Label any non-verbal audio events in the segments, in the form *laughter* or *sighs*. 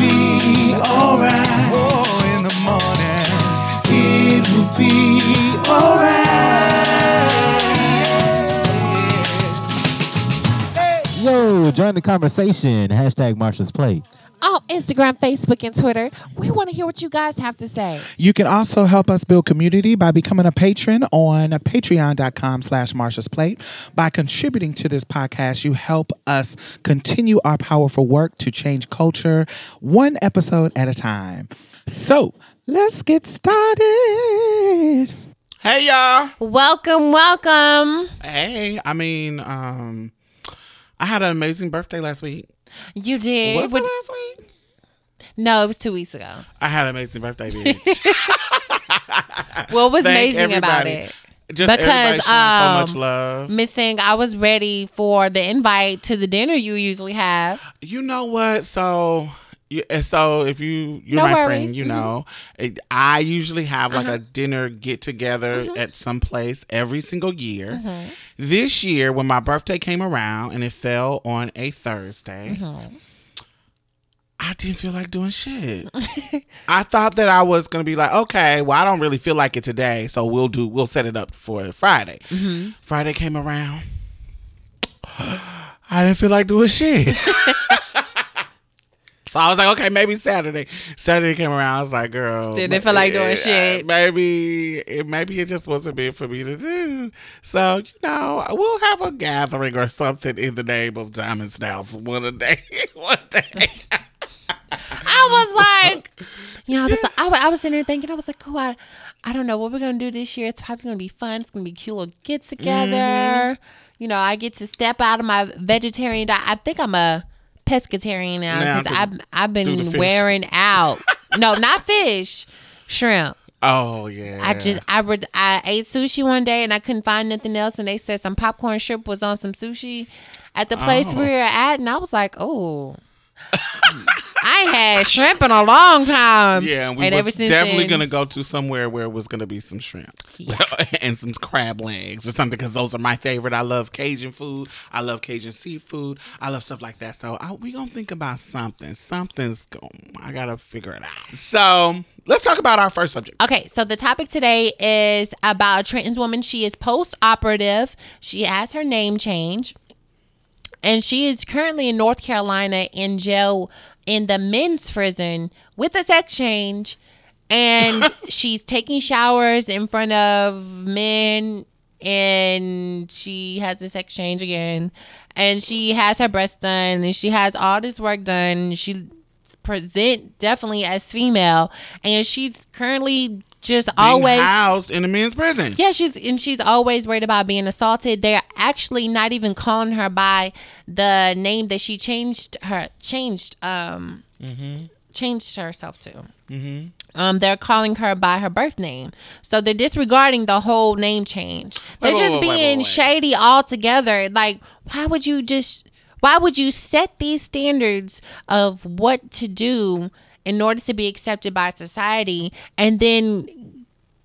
Be alright. Oh, in the morning. It will be alright. Yo, join the conversation. Hashtag Marsha's Plate. On Instagram, Facebook, and Twitter, we want to hear what you guys have to say. You can also help us build community by becoming a patron on patreon.com slash Marsha's Plate. By contributing to this podcast, you help us continue our powerful work to change culture one episode at a time. So let's get started. Hey y'all. Welcome, welcome. Hey, I mean, um, I had an amazing birthday last week. You did. What was it last week? No, it was two weeks ago. I had an amazing birthday, bitch. *laughs* What was Thank amazing about everybody. it? Just Because, showing so much um, love. Missing, I was ready for the invite to the dinner you usually have. You know what? So, you, so if you you're No my worries. friend, you Mhm. know, I usually have like Uh-huh. a dinner get together Mm-hmm. at some place every single year. This year, when my birthday came around and it fell on a Thursday. I didn't feel like doing shit. *laughs* I thought that I was gonna be like, okay, well, I don't really feel like it today, so we'll do, we'll set it up for Friday. Mm-hmm. Friday came around, *gasps* I didn't feel like doing shit. *laughs* so I was like, okay, maybe Saturday. Saturday came around, I was like, girl, Didn't feel like doing shit. Maybe, it, maybe it just wasn't meant for me to do. So you know, we'll have a gathering or something in the name of Diamond Stylz one day. *laughs* one day. I was like, *laughs* yeah, know, I *laughs* was, I, I was sitting there thinking, I was like, oh, I, I don't know what we're gonna do this year. It's probably gonna be fun. It's gonna be cute little get together. Mm-hmm. You know, I get to step out of my vegetarian diet. I think I'm a pescatarian now because I've I've been wearing out. no, not fish, shrimp. Oh yeah. I just I read I ate sushi one day and I couldn't find nothing else and they said some popcorn shrimp was on some sushi at the place Oh. we were at and I was like, oh. *laughs* I had shrimp in a long time. Yeah, and we ever was definitely then- gonna go to somewhere where it was gonna be some shrimp *laughs* and some crab legs or something because those are my favorite. I love Cajun food. I love Cajun seafood. I love stuff like that. So I, we gonna think about something. Something's going. I gotta figure it out. So let's talk about our first subject. Okay, so the topic today is about trans woman. She is post operative. She has her name change. And she is currently in North Carolina in jail in the men's prison with a sex change. And *laughs* she's taking showers in front of men and she has a sex change again. And she has her breasts done and she has all this work done. She present definitely as female and she's currently just Being always housed in a men's prison. yeah, she's and she's always worried about being assaulted. They're actually not even calling her by the name that she changed her changed um changed herself to. Mm-hmm. Um, they're calling her by her birth name, so they're disregarding the whole name change. They're Wait, just wait, wait, being shady altogether. Like, why would you just? Why would you set these standards of what to do in order to be accepted by society, and then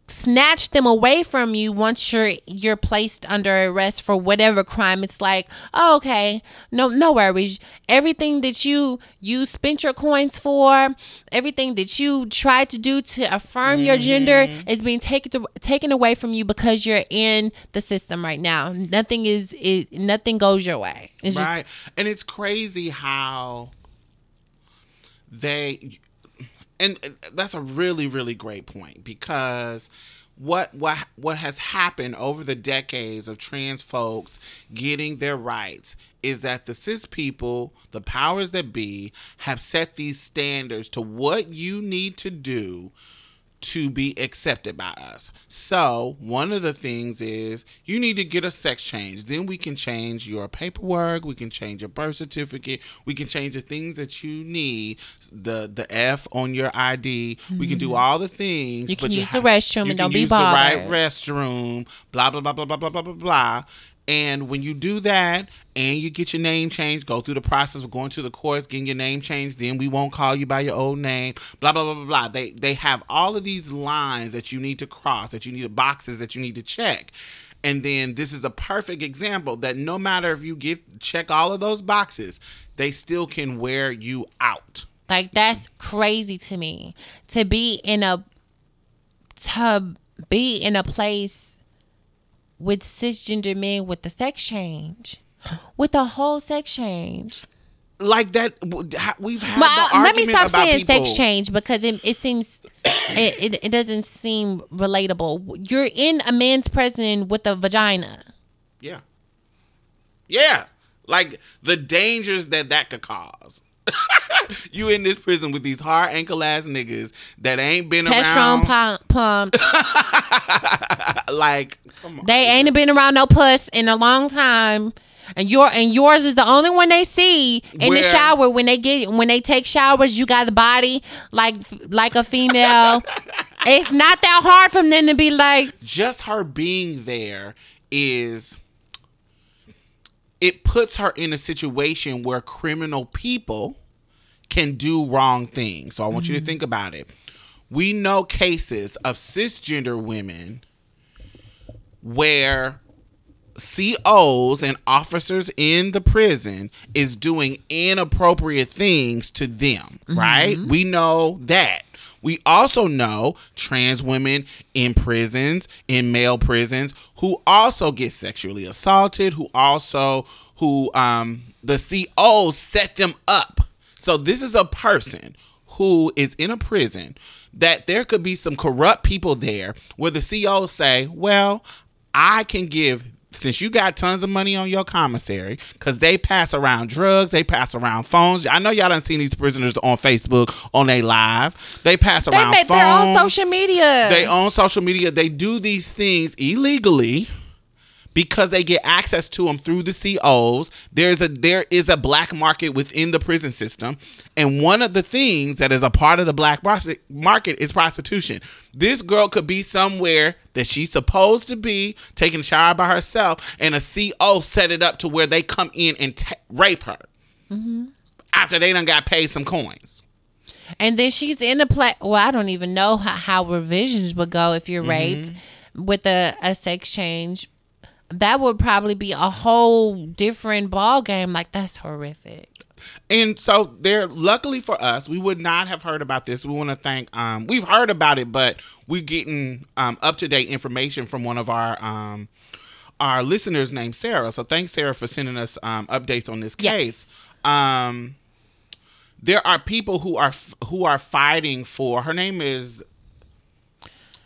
snatch them away from you once you're you're placed under arrest for whatever crime. It's like oh, okay no no worries. Everything that you you spent your coins for everything that you tried to do to affirm your mm-hmm. gender is being taken to, taken away from you because you're in the system right now. Nothing is, is nothing goes your way. It's just right. And it's crazy how they and that's a really really great point because what what what has happened over the decades of trans folks getting their rights is that the cis people, the powers that be, have set these standards to what you need to do to be accepted by us. So, one of the things is you need to get a sex change. Then we can change your paperwork, we can change your birth certificate, we can change the things that you need, the the F on your ID. We can do all the things. Mm-hmm. You can use ha- the restroom you and don't be use the right bothered. restroom, blah blah blah blah blah blah blah blah blah. And when you do that and you get your name changed, go through the process of going to the courts, getting your name changed, then we won't call you by your old name, blah blah blah blah blah. They they have all of these lines that you need to cross, that you need boxes that you need to check. And then this is a perfect example that no matter if you get check all of those boxes, they still can wear you out. Like that's crazy to me to be in a to be in a place with cisgender men with the sex change, with the whole sex change. Like that, we've had the uh, let me stop about saying people- sex change because it, it seems *coughs* it, it, it doesn't seem relatable. You're in a man's prison with a vagina. Yeah. Yeah. Like the dangers that that could cause. *laughs* you in this prison with these hard ankle ass niggas that ain't been Testosterone around. pump, pump. *laughs* like. They ain't been around no puss in a long time. And your and yours is the only one they see in Where- the shower when they get when they take showers. You got the body like like a female. *laughs* it's not that hard for them to be like, Just her being there is. It puts her in a situation where criminal people can do wrong things. So I want you to mm-hmm. think about it. We know cases of cisgender women where COs and officers in the prison is doing inappropriate things to them, right? Mm-hmm. We know that. We also know trans women in prisons, in male prisons, who also get sexually assaulted, who also who um the COs set them up. So this is a person who is in a prison that there could be some corrupt people there where the COs say, well, I can give since you got tons of money on your commissary because they pass around drugs, they pass around phones. I know y'all done seen these prisoners on Facebook on a live. They pass they around make phones. their own social media. They own social media. They do these things illegally because they get access to them through the COs. There's a there is a black market within the prison system, and one of the things that is a part of the black market is prostitution. This girl could be somewhere that she's supposed to be taking a shower by herself, and a CO set it up to where they come in and ta rape her mm-hmm. after they done got paid some coins. And then she's in a play. Well, I don't even know how, how revisions would go if you're raped mm-hmm. with a, a sex change. That would probably be a whole different ball game. Like that's horrific. And so there luckily for us, we would not have heard about this. We want to thank um we've heard about it, but we're getting um up to date information from one of our um our listeners named Sarah. So thanks Sarah for sending us um updates on this Yes. case. Um there are people who are who are fighting for her name is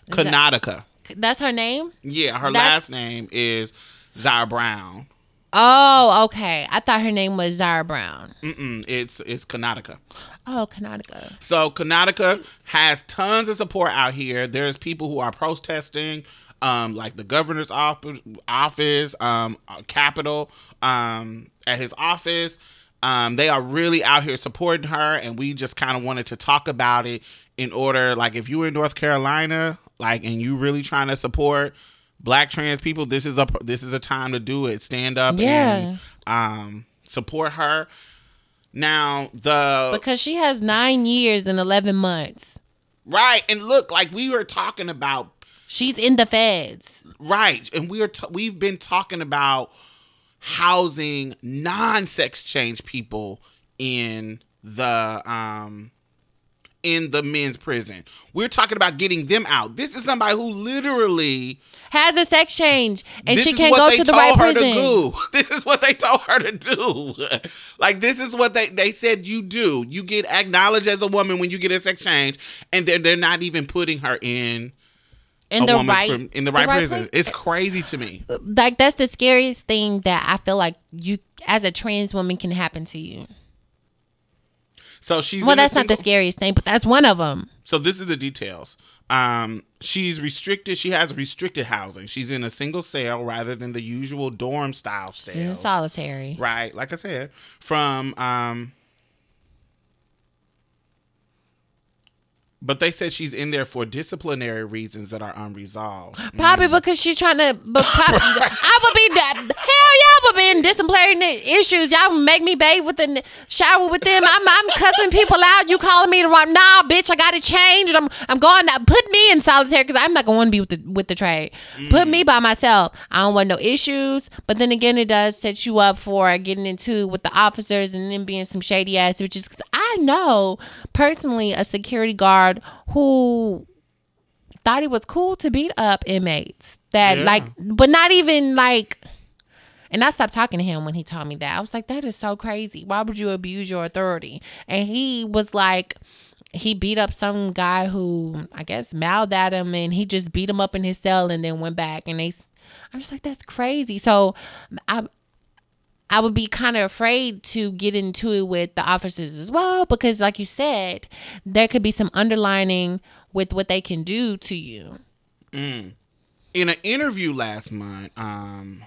Kanautica. That's her name. Yeah, her That's- last name is Zara Brown. Oh, okay. I thought her name was Zara Brown. Mm-mm, it's it's Kanautica. Oh, Connecticut. So Connecticut has tons of support out here. There's people who are protesting, um, like the governor's office, office, um, uh, Capitol, um, at his office. Um, they are really out here supporting her, and we just kind of wanted to talk about it in order, like, if you're in North Carolina, like, and you really trying to support black trans people, this is a this is a time to do it. Stand up Yeah. and um, support her. Now the Because she has nine years and eleven months. Right. And look, like we were talking about, She's in the feds. right. And we are t- we've been talking about housing non-sex change people in the um in the men's prison. We're talking about getting them out. This is somebody who literally Has a sex change and she can't go to the right her prison. to. *laughs* This is what they told her to do. *laughs* like this is what they they said you do. You get acknowledged as a woman when you get a sex change, and they're they're not even putting her in In the right prim- in the right, prison. place. It's crazy to me. like that's the scariest thing that I feel like you as a trans woman can happen to you. So she's Well, that's not the scariest thing, but that's one of them. So this is the details. Um, she's restricted. She has restricted housing. She's in a single cell rather than the usual dorm style She's in solitary. Right, like I said, from um. But they said she's in there for disciplinary reasons that are unresolved. Probably mm. because she's trying to. But *laughs* prob- I would be hell. Y'all would be in disciplinary issues. Y'all make me bathe with the shower with them. I'm, I'm cussing people out. You calling me the wrong? Nah, bitch. I got to change. I'm I'm going. Now. Put me in solitary because I'm not going to be with the with the trade. Put me mm. by myself. I don't want no issues. But then again, it does set you up for getting into with the officers and then being some shady ass which Because I know personally a security guard who thought it was cool to beat up inmates that Yeah. like but not even like and I stopped talking to him when he told me that. I was like, that is so crazy. Why would you abuse your authority? And he was like, he beat up some guy who I guess mouthed at him and he just beat him up in his cell and then went back. And they, I'm just like, that's crazy. So I, I would be kind of afraid to get into it with the officers as well because, like you said, there could be some underlining with what they can do to you. in an interview last month, um,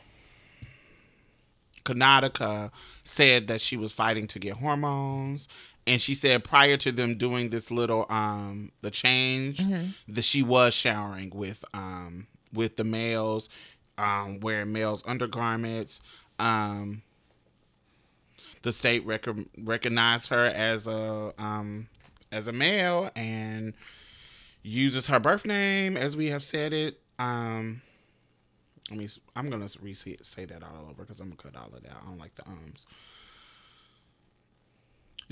said that she was fighting to get hormones. And she said prior to them doing this little um the change that she was showering with um with the males, um wearing males undergarments. Um the state rec- recognized her as a um as a male and uses her birth name as we have said it. Um, I mean, I'm gonna re- say that all over because I'm gonna cut all of that. I don't like the ums.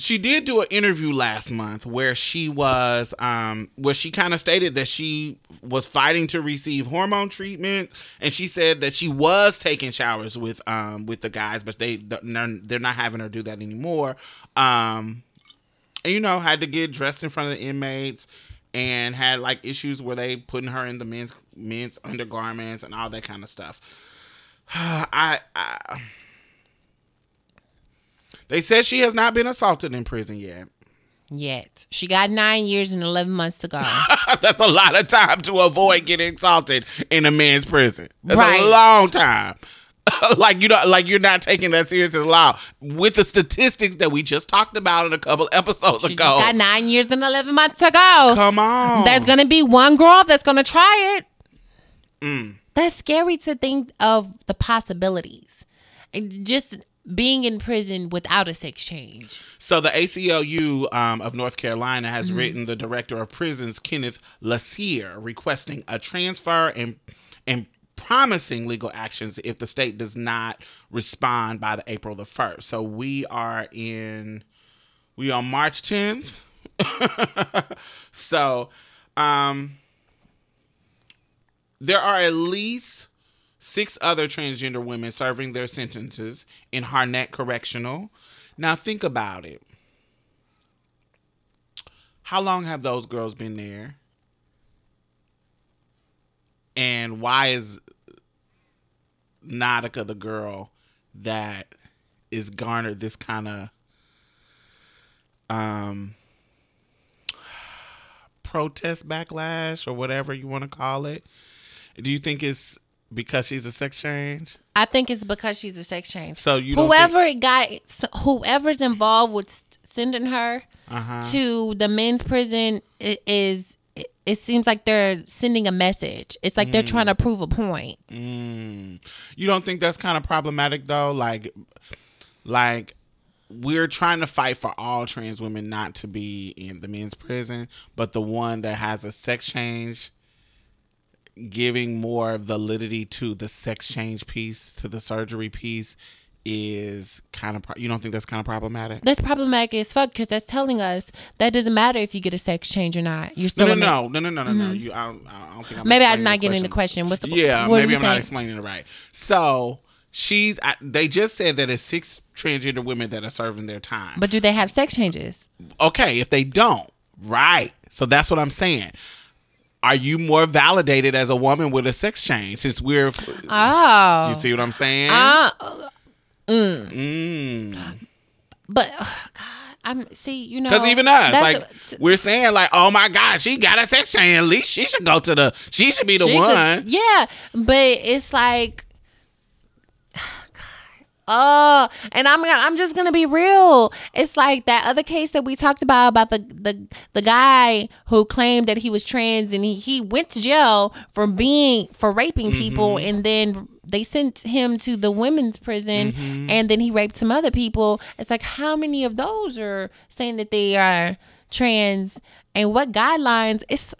She did do an interview last month where she was, um, where she kind of stated that she was fighting to receive hormone treatment, and she said that she was taking showers with, um, with the guys, but they they're not having her do that anymore. Um, and, you know, had to get dressed in front of the inmates and had like issues where they putting her in the men's men's undergarments and all that kind of stuff. *sighs* I, I they said she has not been assaulted in prison yet. Yet she got nine years and eleven months to go. *laughs* That's a lot of time to avoid getting assaulted in a man's prison. That's Right. a long time. *laughs* like you know, like you're not taking that serious as law. With the statistics that we just talked about in a couple episodes She ago. got nine years and eleven months to go. Come on. There's gonna be one girl that's gonna try it. Mm. That's scary to think of the possibilities. And just being in prison without a sex change. So the ACLU um, of North Carolina has Mm-hmm. written the director of prisons, Kenneth Lassiter, requesting a transfer and and promising legal actions if the state does not respond by the April the first. So we are in we on March tenth. *laughs* so um there are at least six other transgender women serving their sentences in Harnett Correctional. Now think about it. How long have those girls been there? And why is Nautica the girl that is garnered this kind of um protest backlash or whatever you want to call it? Do you think it's because she's a sex change? I think it's because she's a sex change. So you whoever it got, whoever's involved with sending her Uh-huh. to the men's prison is. It, seems like they're sending a message. It's like they're trying to prove a point. Mm. You don't think that's kind of problematic though? Like, like we're trying to fight for all trans women not to be in the men's prison, but the one that has a sex change, giving more validity to the sex change piece, to the surgery piece, is kind of. Pro- you don't think that's kind of problematic? That's problematic as fuck because that's telling us that doesn't matter if you get a sex change or not. You're still No, no, no, no, no, no, no, no. You, I, don't- I don't think I'm Maybe I'm not getting the question. What's the Yeah, what maybe I'm not explaining it right. So she's. I, they just said that it's six transgender women that are serving their time. But do they have sex changes? okay, if they don't, right? So that's what I'm saying. Are you more validated as a woman with a sex change since we're? Oh, You see what I'm saying? Uh, Mm. but oh, God, I'm see. You know, Because even us, like a- we're saying, like, oh my God, she got a sex change. At least she should go to the. She should be the she could- one. yeah, but it's like. Oh, and I'm I'm just gonna be real. It's like that other case that we talked about about the the the guy who claimed that he was trans and he, he went to jail for being for raping people Mm-hmm. and then they sent him to the women's prison Mm-hmm. and then he raped some other people. It's like how many of those are saying that they are trans and what guidelines? It's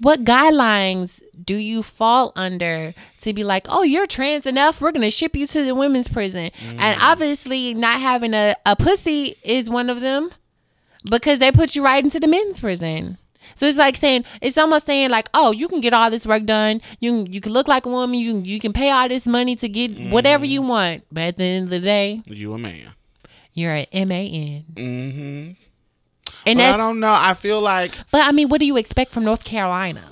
what guidelines do you fall under to be like, oh, you're trans enough, we're gonna ship you to the women's prison? And obviously, not having a, a pussy is one of them because they put you right into the men's prison. So it's like saying it's almost saying like, oh, you can get all this work done. You can, you can look like a woman. You can, you can pay all this money to get whatever you want. But at the end of the day, You a man. you're an M A N. Mm-hmm. And I don't know. I feel like, But I mean, what do you expect from North Carolina?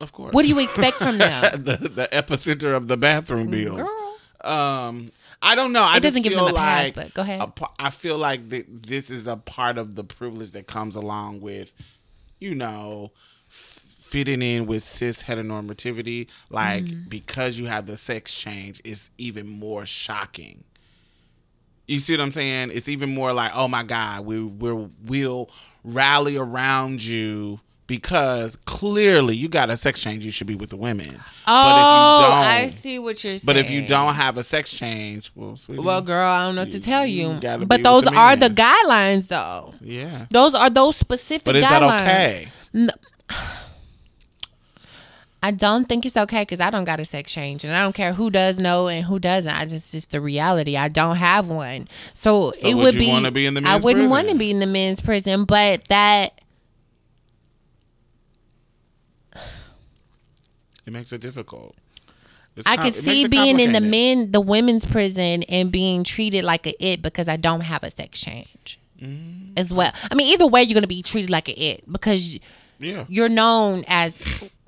of course. What do you expect from them? *laughs* the, the epicenter of the bathroom bills. Girl. Um, I don't know. I It doesn't give them a pass, like but go ahead. a I feel like th- this is a part of the privilege that comes along with, you know, f- fitting in with cis heteronormativity. Like Mm-hmm. because you have the sex change, it's even more shocking. You see what I'm saying? It's even more like, oh my God, we we we'll rally around you because clearly you got a sex change, you should be with the women. Oh, but if you oh, I see what you're saying. but if you don't have a sex change, well, sweetie, well, girl, I don't know what to tell you you. But those the are the guidelines, though. yeah. Those are those specific But is guidelines. that okay? I don't think it's okay because I don't got a sex change, and I don't care who does know and who doesn't. I just just the reality. I don't have one, so, So it would would be. be in the I wouldn't want to be in the men's prison, but that It makes it difficult. It's I com- could see being in the men, the women's prison, and being treated like a it because I don't have a sex change, Mm-hmm. as well. I mean, either way, you're gonna be treated like a it because Yeah. you're known as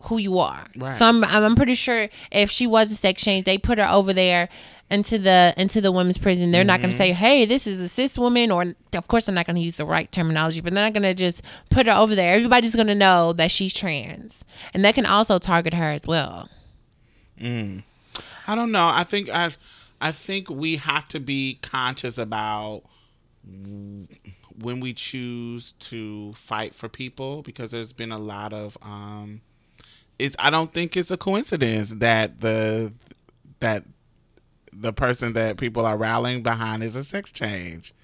who you are. Right. So I'm I'm pretty sure if she was a sex change, they put her over there into the into the women's prison. They're not going Mm-hmm. to say, "Hey, this is a cis woman," or of course, I'm not going to use the right terminology, but they're not going to just put her over there. Everybody's going to know that she's trans, and they can also target her as well. I don't know. I think I, I think we have to be conscious about when we choose to fight for people because there's been a lot of um it's I don't think it's a coincidence that the that the person that people are rallying behind is a sex change.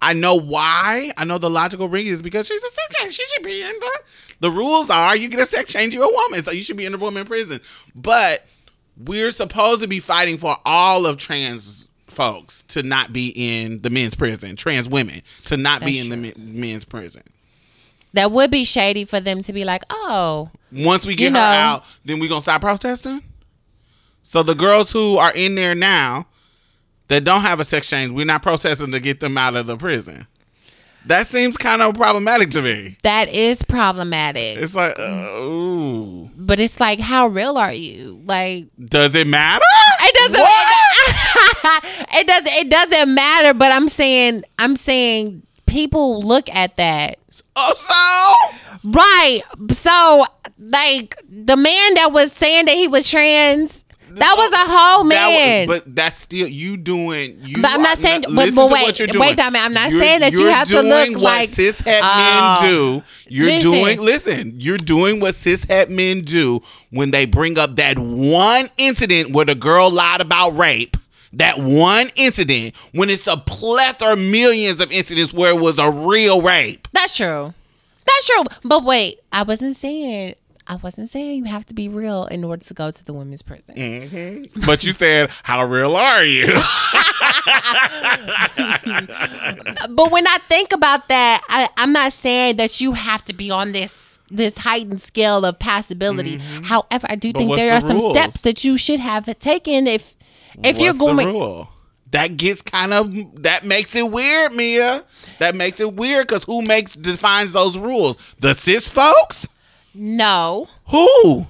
I know why. I know the logical reason is because she's a sex change. She should be in the. The rules are you get a sex change, you're a woman, so you should be in a woman prison. But we're supposed to be fighting for all of trans folks to not be in the men's prison, trans women to not be That's in the men's prison. That would be shady for them to be like, "Oh, Once we get You her know. out, then we gonna stop protesting. So the girls who are in there now that don't have a sex change, we're not protesting to get them out of the prison. That seems kind of problematic to me. that is problematic." It's like, uh, ooh, but it's like, how real are you? Like, does it matter? It doesn't. *laughs* It, doesn't. It doesn't matter. But I'm saying. I'm saying people look at that so right. So like the man that was saying that he was trans. That was a whole man. was- but that's still you doing. You But I'm not saying- but- but wait, what you're doing. wait a minute, I'm not You're- saying that you have to look what like- cishet men Oh. do. You're Listen. doing. Listen, you're doing what cis cishet men do when they bring up that one incident where the girl lied about rape. That one incident when it's a plethora, millions of incidents where it was a real rape. That's true. That's true. But wait, I wasn't saying. I wasn't saying you have to be real in order to go to the women's prison. Mm. But you said, "How real are you?" *laughs* But when I think about that, I, I'm not saying that you have to be on this this heightened scale of possibility. However, I do Mm-hmm. But think there the are some steps that you should have taken if if you're going. the rule? That gets kind of that makes it weird, Mia. That makes it weird because who makes defines those rules? The cis folks? No, Who?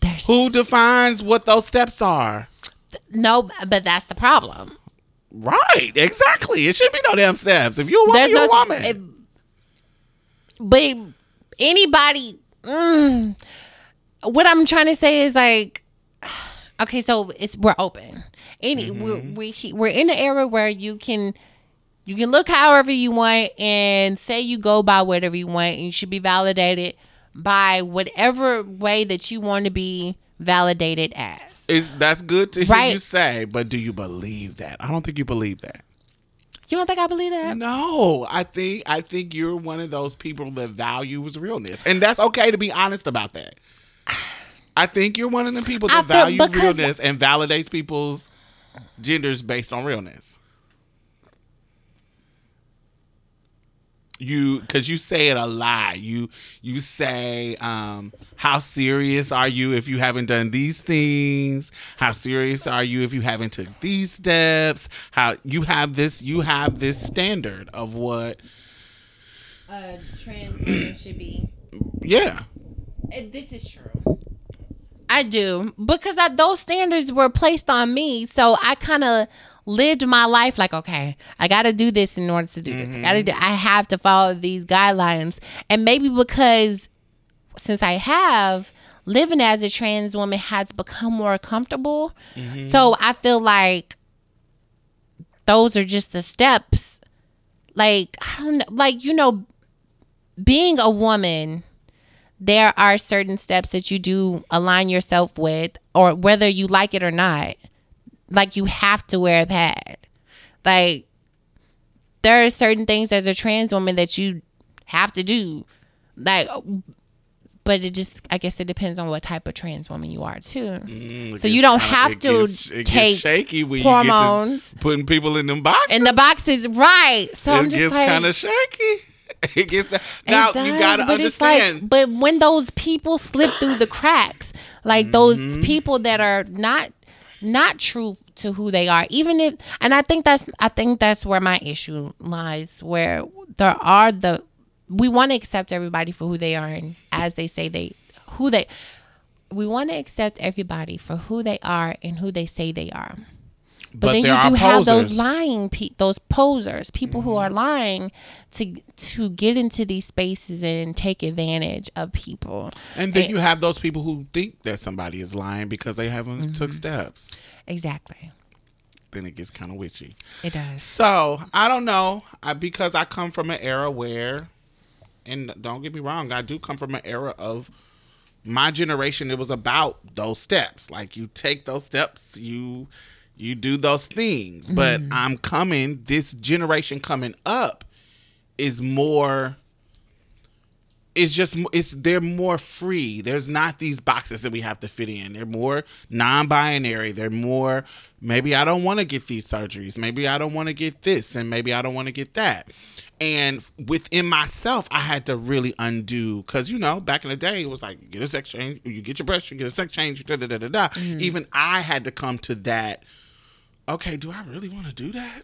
there's Who defines what those steps are? no, but that's the problem. Right, exactly. It should be no damn steps. If you're a woman, There's you're no, a woman. it- but anybody, mm, what I'm trying to say is like, okay, so it's we're open. Any mm-hmm. we're we, we're in an era where you can you can look however you want and say you go by whatever you want, and you should be validated by whatever way that you want to be validated as. It's, that's good to hear Right. you say, but do you believe that? I don't think you believe that. You don't think I believe that? No, I think I think you're one of those people that values realness, and that's okay to be honest about that. I think you're one of the people that feel- value realness and validates people's genders based on realness. You, because you say it a lot. You you say, um, "How serious are you if you haven't done these things? How serious are you if you haven't took these steps? How you have this you have this standard of what? A trans woman should be. Yeah, This is true. I do because I, those standards were placed on me, so I kind of lived my life like, okay, I got to do this in order to do this. I got to mm-hmm. do. I have to follow these guidelines, and maybe because since I have living as a trans woman has become more comfortable, mm-hmm. so I feel like those are just the steps. Like I don't know, like you know, being a woman there are certain steps that you do align yourself with, or whether you like it or not. Like you have to wear a pad. Like there are certain things as a trans woman that you have to do. Like, but it just, I guess it depends on what type of trans woman you are too. Mm, it So you don't have it to gets- it take shaky when hormones. you get to putting people in them boxes. And the box is right. So I'm it just gets like, kind of shaky. *laughs* It gets that. Now does, you gotta but it's understand. like, but when those people slip through the cracks, like those Mm-hmm. people that are not not true to who they are, even if, and I think that's I think that's where my issue lies, where there are the we want to accept everybody for who they are and as they say they who they we want to accept everybody for who they are and who they say they are. But, then you do have those lying, pe- those posers, people who Mm-hmm. are lying to to get into these spaces and take advantage of people. And then you have those people who think that somebody is lying because they haven't Mm-hmm. took steps. Exactly, Then it gets kind of witchy. it does. So I don't know. I, because I come from an era where, and don't get me wrong, I do come from an era of my generation. It was about those steps. Like you take those steps, you you do those things. But mm-hmm. I'm coming. This generation coming up is more it's just it's they're more free. There's not these boxes that we have to fit in. They're more non-binary. They're more maybe i don't want to get these surgeries. Maybe i don't want to get this and maybe i don't want to get that. And within myself i had to really undo because you know back in the day it was like you get a sex change you get your breast you get a sex change da da da da da. Mm-hmm. Even i had to come to that okay do i really want to do that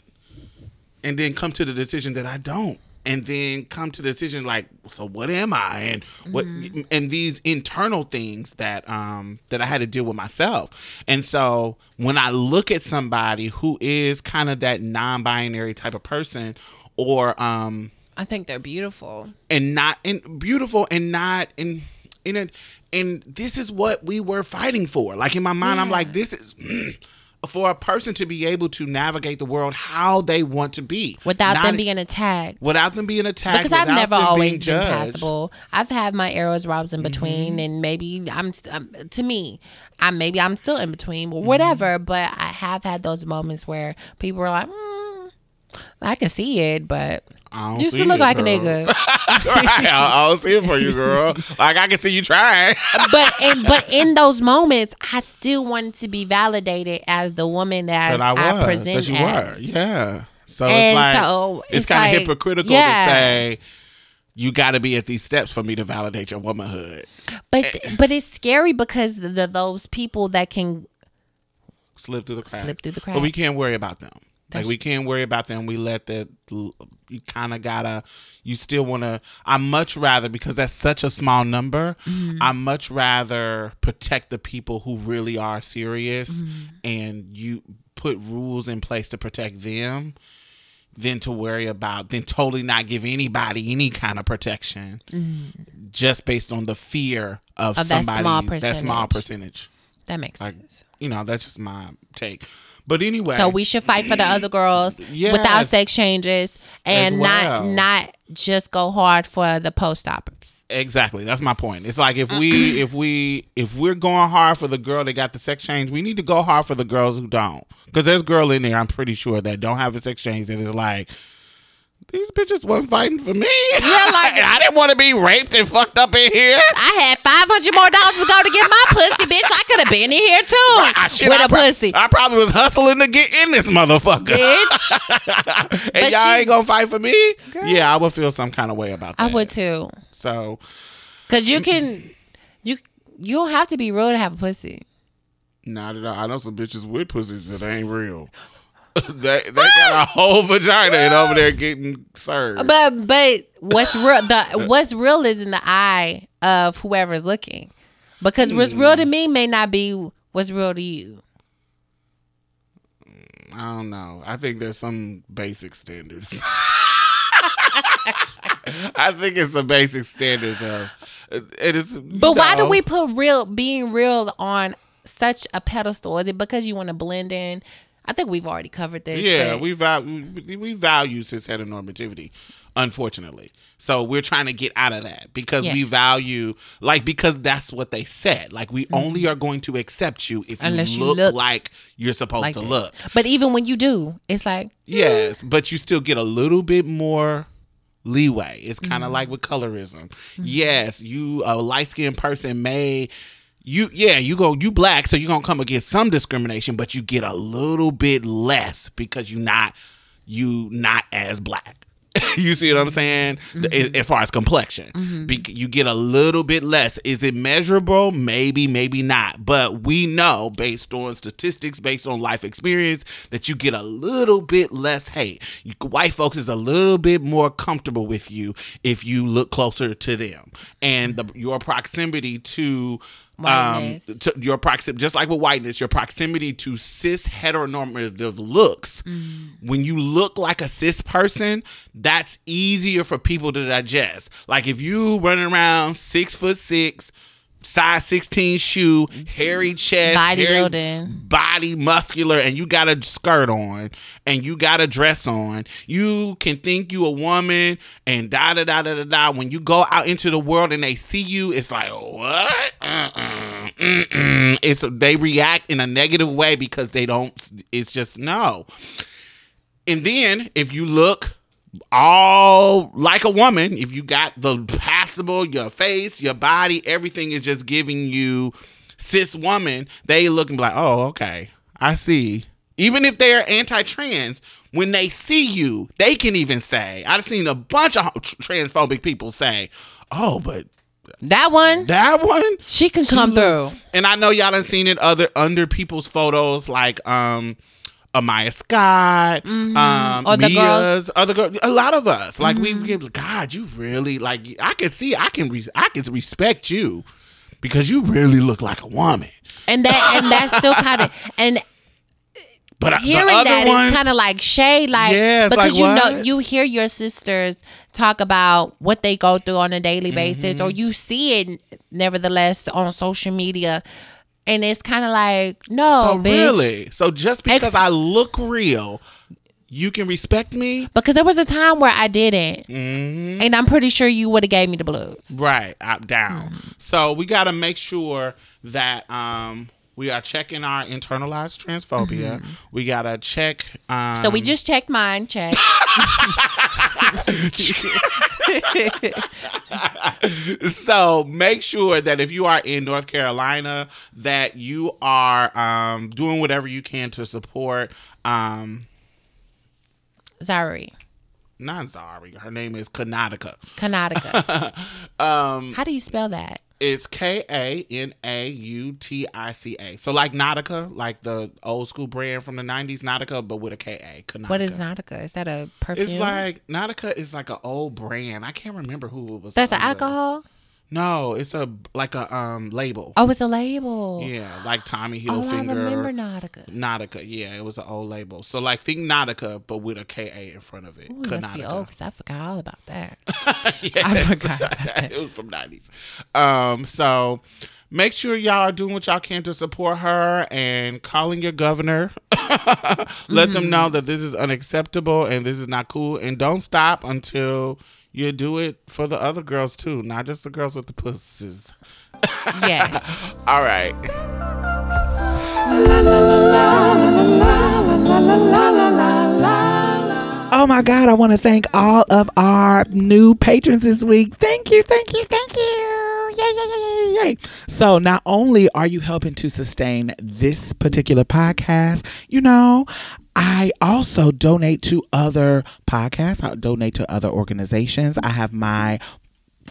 and then come to the decision that I don't. And then come to the decision like, so what am I? And what and these internal things that um that I had to deal with myself. And so when I look at somebody who is kind of that non-binary type of person or um I think they're beautiful. and not and beautiful and not in in it and this is what we were fighting for like in my mind i'm like this is *clears throat* for a person to be able to navigate the world how they want to be Without Not- them being attacked. without them being attacked because I've never always been judged. Mm-hmm. passable. I've had my arrows, robs in between, and maybe I'm, um to me, I maybe I'm still in between, Mm-hmm. or whatever. But I have had those moments where people are like, mm, I can see it, but I don't you still look it, like a girl. nigga. *laughs* right, I, I don't see it for you, girl. Like I can see you trying. *laughs* but in but in those moments, I still wanted to be validated as the woman that, that I was. present that you as. were. Yeah. So And it's like so it's, it's kind of like- hypocritical yeah. to say you got to be at these steps for me to validate your womanhood. But Eh. but it's scary because the, the, those people that can Slip through the cracks. Slip through the But we can't worry about them. That's- like we can't worry about them. We let that. You kind of gotta. You still want to. I much rather because that's such a small number. Mm-hmm. I much rather protect the people who really are serious, Mm-hmm. and you put rules in place to protect them, than to worry about. than totally not give anybody any kind of protection, just based on the fear of, Mm-hmm. Of that somebody small that small percentage. percentage. that makes Like sense. you know, that's just my take. But anyway, So we should fight for the other girls Yes. without sex changes and well. not not just go hard for the post ops. Exactly. That's my point. It's like if we *clears throat* if we if we're going hard for the girl that got the sex change, we need to go hard for the girls who don't. Because there's girl in there, I'm pretty sure that don't have a sex change that is like these bitches wasn't fighting for me. Yeah, *laughs* like- I didn't want to be raped and fucked up in here. I had five hundred more dollars to go to get my pussy, bitch. I could have been in here too I, shit, with I a pro- pussy, I probably was hustling to get in this motherfucker. bitch. *laughs* and But y'all she- ain't gonna fight for me? Girl. Yeah, I would feel some kind of way about that. I would too, So cause you can you you don't have to be real to have a pussy. Not at all. I know some bitches with pussies that ain't real. They they got a whole vagina and over there getting served. But but what's real the what's real is in the eye of whoever's looking, because what's real to me may not be what's real to you. Mm, I don't know. I think there's some basic standards. *laughs* I think it's the basic standards of it is. But why do we put real being real on such a pedestal? Is it because you want to blend in? I think we've already covered this. Yeah, we value we, we value cis heteronormativity, unfortunately. So we're trying to get out of that because we value like because that's what they said. Like we only are going to accept you if you, Mm-hmm. Unless you look, look like you're supposed like to this. look. But even when you do, it's like Yes, but you still get a little bit more leeway. It's kind of Mm-hmm. like with colorism. Yes, you a light skinned person may you yeah, you go you black, so you're gonna come against some discrimination, but you get a little bit less because you not you not as black. *laughs* you see what I'm saying? Mm-hmm. As far as complexion, Bec- you get a little bit less. Is it measurable? Maybe, maybe not. But we know, based on statistics, based on life experience, that you get a little bit less hate. You, white folks is a little bit more comfortable with you if you look closer to them, and the, your proximity to um, to your proximity, just like with whiteness, your proximity to cis heteronormative looks. When you look like a cis person, that's easier for people to digest. Like if you running around six foot six, size sixteen shoe, hairy chest, Bodybuilding. body muscular, and you got a skirt on and you got a dress on, you can think you a woman and da da da da da da. When you go out into the world and they see you, it's like what? Uh-uh, mm-mm. It's they react in a negative way because they don't. It's just no. And then if you look all like a woman, if you got the passable, your face, your body, everything is just giving you cis woman, they look and be like, oh, okay, I see. Even if they're anti-trans, when they see you, they can even say, I've seen a bunch of transphobic people say, oh, but that one. that one, She can come through. and I know y'all have seen it other under people's photos like um Amiyah Scott, um Mm-hmm. Or the Mia's, girls- Mm-hmm. other girl, a lot of us. Like we've given God, you really like I can see I can re- I can respect you because you really look like a woman. And that and that's still kind of *laughs* and But hearing the other that is ones, kind of like shade, like Yeah, because like, you know you hear your sisters talk about what they go through on a daily basis, Mm-hmm. or you see it nevertheless on social media, and it's kind of like no, so bitch, really, so just because Ex- I look real, you can respect me. because there was a time where I didn't, Mm-hmm. and I'm pretty sure you would have gave me the blues. Right, up down. Mm-hmm. So we got to make sure that um We are checking our internalized transphobia. We gotta check. Um, So we just checked mine. Check. *laughs* *laughs* *laughs* *laughs* so make sure that if you are in North Carolina, that you are um, doing whatever you can to support. Um, Zari. not Zari. Her name is Kanautica. Karnataka. *laughs* Um, How do you spell that? It's K A N A U T I C A. So like Nautica, like the old school brand from the '90s, Nautica, but with a K A. What is Nautica? Is that a perfume? It's like Nautica is like an old brand. I can't remember who it was. That's an alcohol? No, it's a like a um label. Oh, it's a label. Yeah, like Tommy Hilfiger. Oh, I remember Nautica. Nautica, yeah, it was an old label. So like think Nautica, but with a K A in front of it. Ooh, it must be old because I forgot all about that. *laughs* Yes. I forgot *laughs* that. it was from nineties. Um, so make sure y'all are doing what y'all can to support her and calling your governor. *laughs* Let them Mm-hmm. know that this is unacceptable and this is not cool. And don't stop until you do it for the other girls too, not just the girls with the pussies. Yes. *laughs* All right. Oh my God, I want to thank all of our new patrons this week. Thank you, thank you, thank you. Yay, yay, yay, yay, yay. So, not only are you helping to sustain this particular podcast, you know, I also donate to other podcasts, I donate to other organizations. I have my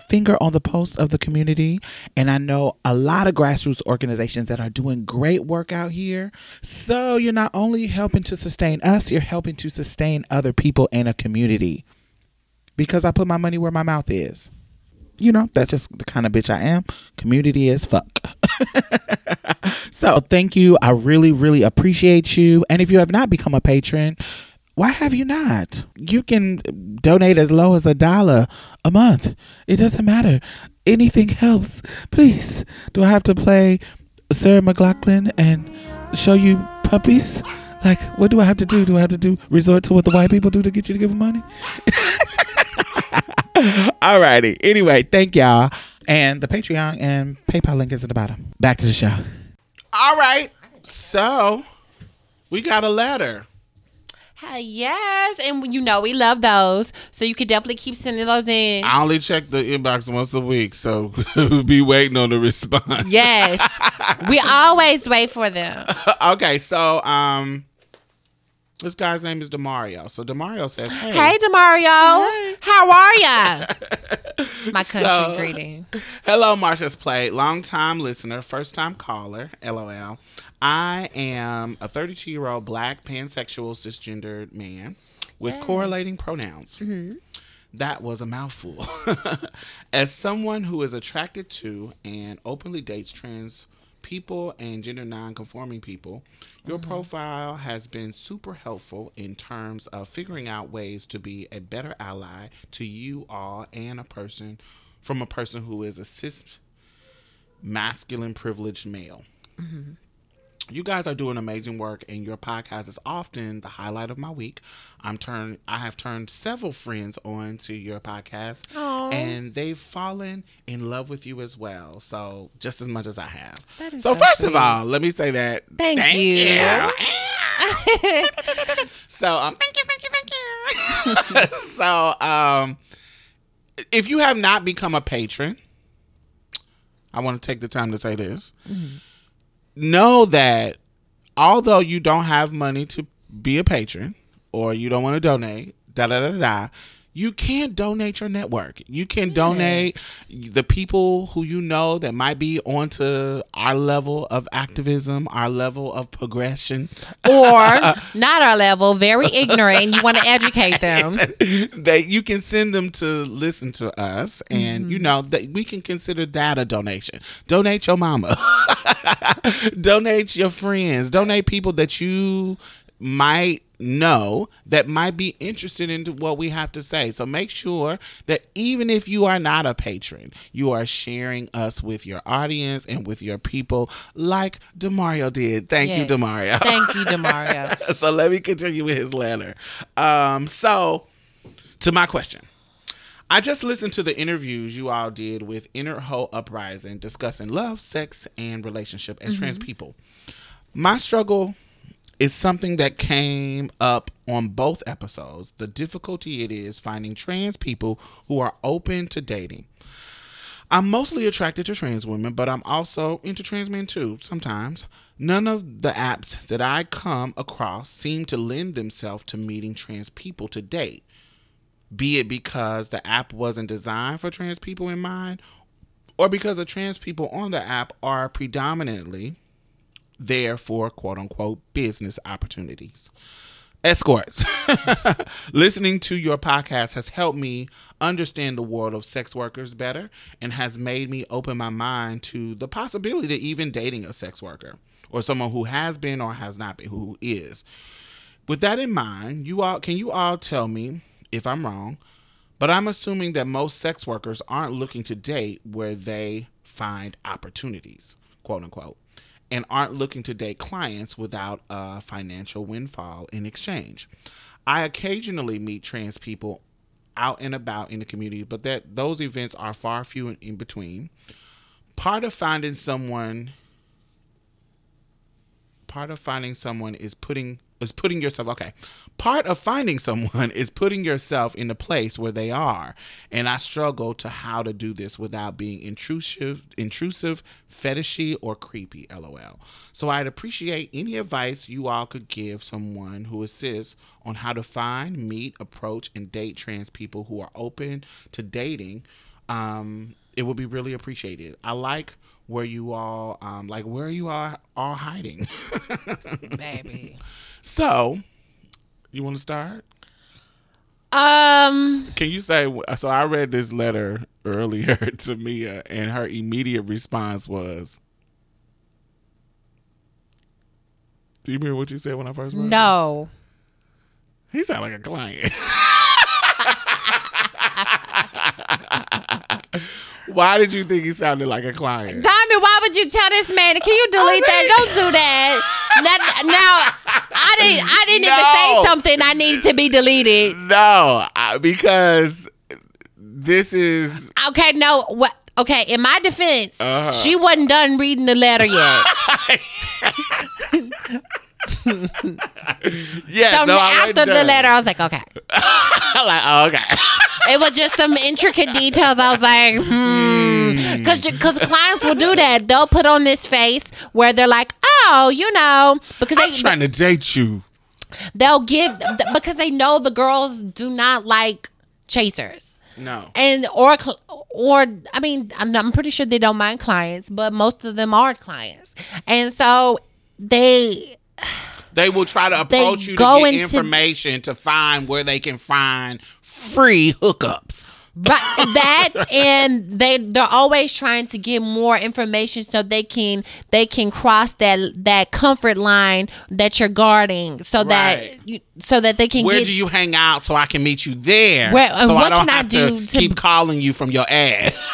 finger on the pulse of the community. And I know a lot of grassroots organizations that are doing great work out here. So you're not only helping to sustain us, you're helping to sustain other people in a community. Because I put my money where my mouth is. You know, that's just the kind of bitch I am. Community is fuck. *laughs* so thank you. I really, really appreciate you. And if you have not become a patron, why have you not? You can donate as low as a dollar a month. It doesn't matter. Anything helps. Please. Do I have to play Sarah McLachlan and show you puppies? Like, what do I have to do? Do I have to do resort to what the white people do to get you to give them money? *laughs* Alrighty. Anyway, thank y'all. And the Patreon and PayPal link is at the bottom. Back to the show. All right. So we got a letter. Hi, yes. And you know, we love those. So you could definitely keep sending those in. I only check the inbox once a week, so we'll *laughs* be waiting on the response. Yes. we *laughs* always wait for them. okay, so um this guy's name is Demario. So Demario says, Hey, Hey, Demario. How are ya? *laughs* My country So- greeting. hello, Marsha's Plate. Long time listener, first time caller, LOL. I am a 32 year old black pansexual cisgendered man with correlating pronouns. Mm-hmm. That was a mouthful. *laughs* As someone who is attracted to and openly dates trans people and gender non-conforming people, your mm-hmm. profile has been super helpful in terms of figuring out ways to be a better ally to you all and a person from a person who is a cis masculine privileged male. Mm-hmm. You guys are doing amazing work, and your podcast is often the highlight of my week. I'm turned. I have turned several friends on to your podcast, Aw. and they've fallen in love with you as well. So just as much as I have. That is so. so first of all, let me say that. Thank you. *laughs* so um, thank you, thank you, thank you. *laughs* so um, if you have not become a patron, I want to take the time to say this. Know that although you don't have money to be a patron or you don't want to donate, da da da da, you can donate your network. You can donate the people who you know that might be onto our level of activism, our level of progression. *laughs* Or *laughs* not our level, very ignorant, and you want to educate *laughs* them. that you can send them to listen to us and you mm-hmm. know that we can consider that a donation donate your mama donate your friends donate people that you might know that might be interested in what we have to say so make sure that even if you are not a patron you are sharing us with your audience and with your people like demario did thank you demario Thank you, *laughs* Demario. so let me continue with his letter. Um, so to my question. I just listened to the interviews you all did with Inner Hoe Uprising discussing love, sex, and relationship as trans people. My struggle is something that came up on both episodes the difficulty it is finding trans people who are open to dating. I'm mostly attracted to trans women, but I'm also into trans men too, sometimes. None of the apps that I come across seem to lend themselves to meeting trans people to date. Be it because the app wasn't designed for trans people in mind, or because the trans people on the app are predominantly there for quote unquote business opportunities. Escorts. *laughs* Listening to your podcast has helped me understand the world of sex workers better and has made me open my mind to the possibility of even dating a sex worker or someone who has been or has not been, who is. With that in mind, you all can you all tell me if I'm wrong, but I'm assuming that most sex workers aren't looking to date where they find opportunities, quote unquote, and aren't looking to date clients without a financial windfall in exchange. I occasionally meet trans people out and about in the community, but that those events are far few and in between. Part of finding someone part of finding someone is putting is putting yourself okay. Part of finding someone *laughs* is putting yourself in the place where they are. And i struggle to how to do this without being intrusive intrusive fetishy or creepy lol so i'd appreciate any advice you all could give someone who assists on how to find meet approach and date trans people who are open to dating. Um it would be really appreciated. I like where you all um like where you all are hiding *laughs* Baby. so, you want to start? Um, Can you say? So I read this letter earlier *laughs* to Mia, and her immediate response was, "Do you remember what you said when I first read? it? no. He sounded like a client. *laughs* Why did you think he sounded like a client? Diamond, why would you tell this man? Can you delete that? Don't do that. Now, now, I didn't. I didn't No. even say something I needed to be deleted. No, I, because this is Okay, no. What? Okay, in my defense, Uh-huh. she wasn't done reading the letter yet. *laughs* *laughs* yeah. So no, after the letter, I was like, okay. *laughs* Like, oh, okay. It was just some intricate details. I was like, hmm. Because because clients will do that. They'll put on this face where they're like, oh, you know, because I'm they trying to date you. they'll give because they know the girls do not like chasers. No. and or or I mean I'm, I'm pretty sure they don't mind clients, but most of them are clients, and so they They will try to approach you to get into- information to find where they can find free hookups. but that *laughs* and they they're always trying to get more information so they can they can cross that that comfort line that you're guarding so Right. that you, so that they can Where get do you hang out so I can meet you there? Where- and so what I don't can I do to, to- keep calling you from your ad. *laughs*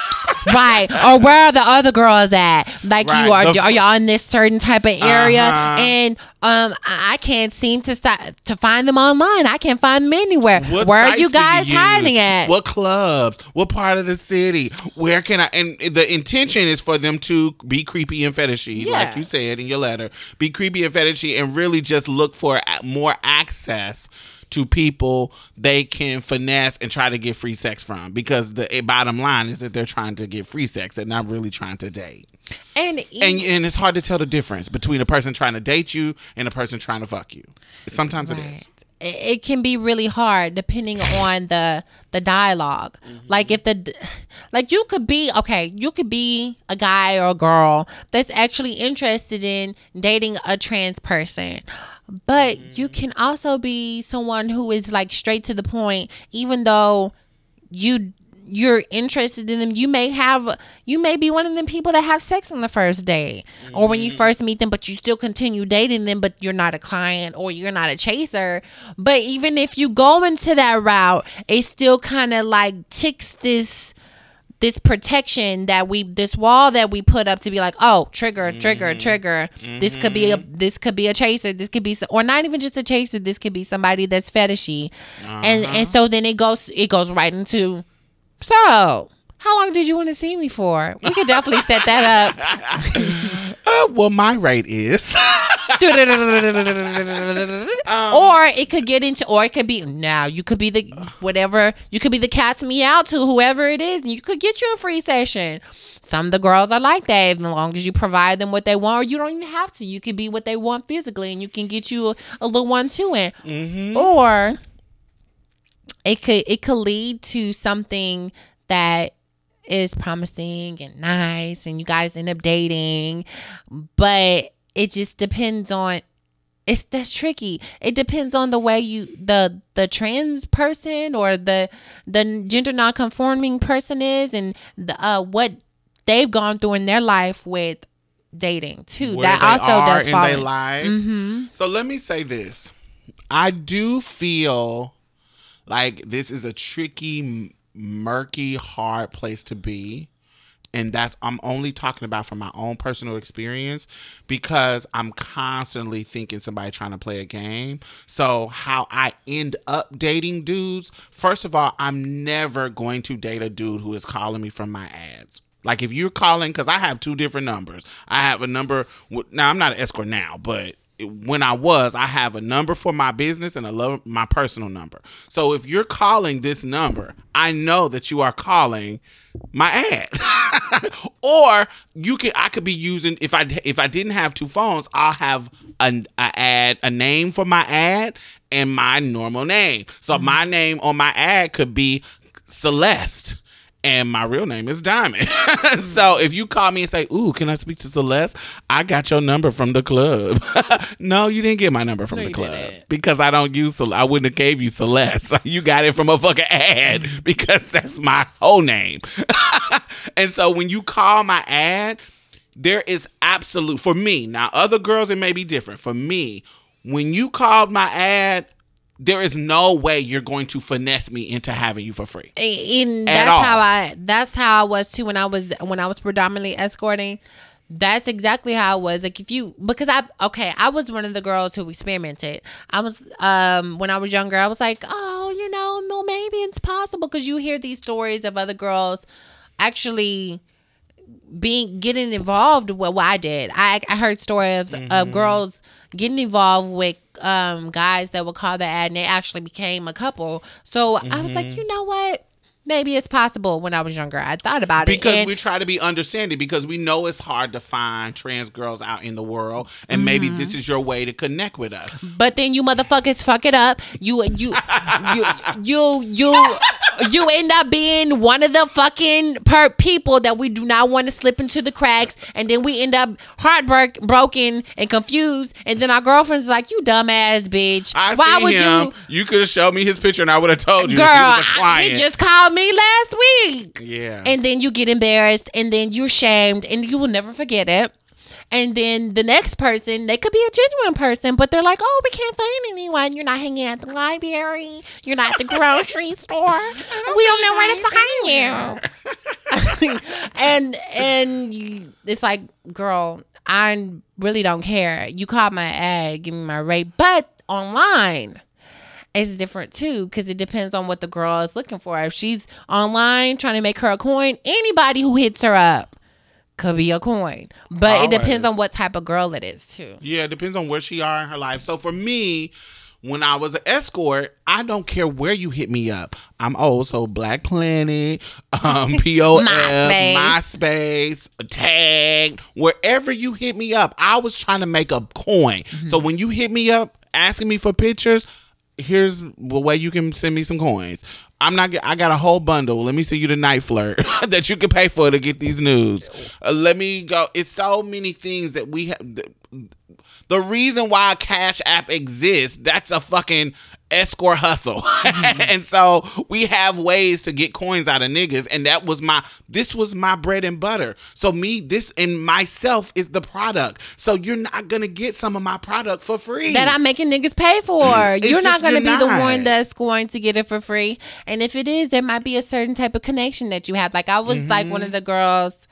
right or where are the other girls at like you are The- are y'all in this certain type of area Uh-huh. and um I can't seem to stop to find them online I can't find them anywhere What where are you guys use? hiding at What clubs? What part of the city? Where can I? And the intention is for them to be creepy and fetishy, Yeah. like you said in your letter. Be creepy and fetishy, and really just look for more access to people they can finesse and try to get free sex from. Because the eh, bottom line is that they're trying to get free sex. They're not really trying to date. and, And and it's hard to tell the difference between a person trying to date you and a person trying to fuck you. Sometimes it is. Right. It, can be really hard depending on the the dialog Like if the like you could be okay, you could be a guy or a girl that's actually interested in dating a trans person. But you mm. can also be someone who is like straight to the point even though you you're interested in them. You may have you may be one of them people that have sex on the first date or when you mm-hmm. first meet them but you still continue dating them but you're not a client or you're not a chaser. But even if you go into that route it still kind of like ticks this this protection that we this wall that we put up to be like oh trigger trigger mm-hmm. trigger. This could be a mm-hmm. this could be a chaser. This could be or not even just a chaser. This could be somebody that's fetishy. And and uh-huh. so then it goes it goes right into So, how long did you want to see me for? We could definitely set that up. *laughs* Uh, well, my rate is. *laughs* or it could get into, or it could be now. You could be the whatever. You could be the cat's me out to whoever it is, and you could get you a free session. Some of the girls are like that. As long as you provide them what they want, or you don't even have to. You could be what they want physically, and you can get you a, a little one too. And or it could it could lead to something that is promising and nice and you guys end up dating but it just depends on it's that's tricky it depends on the way you the the trans person or the the gender non-conforming person is and the uh what they've gone through in their life with dating too where that also does in fall their in. life. Mm-hmm. So let me say this: I do feel like this is a tricky, murky, hard place to be. And that's I'm only talking about from my own personal experience because I'm constantly thinking somebody trying to play a game. So how I end up dating dudes, first of all, I'm never going to date a dude who is calling me from my ads. Like if you're calling, because I have two different numbers. I have a number. Now I'm not an escort now, but when I was, I have a number for my business and a love my personal number. So if you're calling this number, I know that you are calling my ad. *laughs* or you can I could be using if I if I didn't have two phones, I'll have an a ad a name for my ad and my normal name. So mm-hmm. my name on my ad could be Celeste and my real name is Diamond. *laughs* so if you call me and say, "Ooh, can I speak to Celeste?" I got your number from the club. *laughs* no, you didn't get my number from the club didn't. because I don't use. Cel- I wouldn't have gave you Celeste. *laughs* you got it from a fucking ad because that's my whole name. and so when you call my ad, there is absolute for me. Now, other girls it may be different. For me, when you called my ad. There is no way you're going to finesse me into having you for free. and that's how I that's how I was too when I was when I was predominantly escorting. That's exactly how I was. Like if you because I okay, I was one of the girls who experimented. I was um when I was younger, I was like, oh, you know, well maybe it's possible because you hear these stories of other girls actually being getting involved with what I did. I I heard stories of girls getting involved with um guys that would call the ad and they actually became a couple. So I was like, you know what? Maybe it's possible when I was younger. I thought about because it. Because we try to be understanding because we know it's hard to find trans girls out in the world and maybe Mm-hmm. this is your way to connect with us But then you motherfuckers fuck it up. You you you you you you end up being one of the fucking per people that we do not want to slip into the cracks, and then we end up heartbroken, broken, and confused. And then our girlfriend's like, "You dumbass bitch. i Why would him you?" you could have showed me his picture and i would have told you Girl, he was a I- client he just called me last week. yeah And then you get embarrassed, and then you're shamed, and you will never forget it. And then the next person, they could be a genuine person, but they're like, oh, we can't find anyone. You're not hanging at the library. You're not at the grocery *laughs* store. We don't know where to find you. *laughs* and and you, it's like, girl, I really don't care. You caught my ad, give me my rate, but online it's different too because it depends on what the girl is looking for. If she's online trying to make her a coin, anybody who hits her up could be a coin. But it depends on what type of girl it is too. yeah it depends on where she are in her life so for me when I was an escort, I don't care where you hit me up. I'm also Black Planet, um, *laughs* POF, MySpace. MySpace, Tagged, wherever you hit me up. I was trying to make a coin. So when you hit me up asking me for pictures, here's the way you can send me some coins. I'm not. I got a whole bundle. Let me send you the NiteFlirt *laughs* that you can pay for to get these nudes. Uh, let me go. It's so many things that we have. The reason why Cash App exists, that's a fucking escort hustle. Mm-hmm. *laughs* and so we have ways to get coins out of niggas. And that was my this was my bread and butter. So me, this and myself is the product. So you're not gonna get some of my product for free. That I'm making niggas pay for. you're not going to be the one that's going to get it for free. And if it is, there might be a certain type of connection that you have. Like I was like one mm-hmm. of the girls.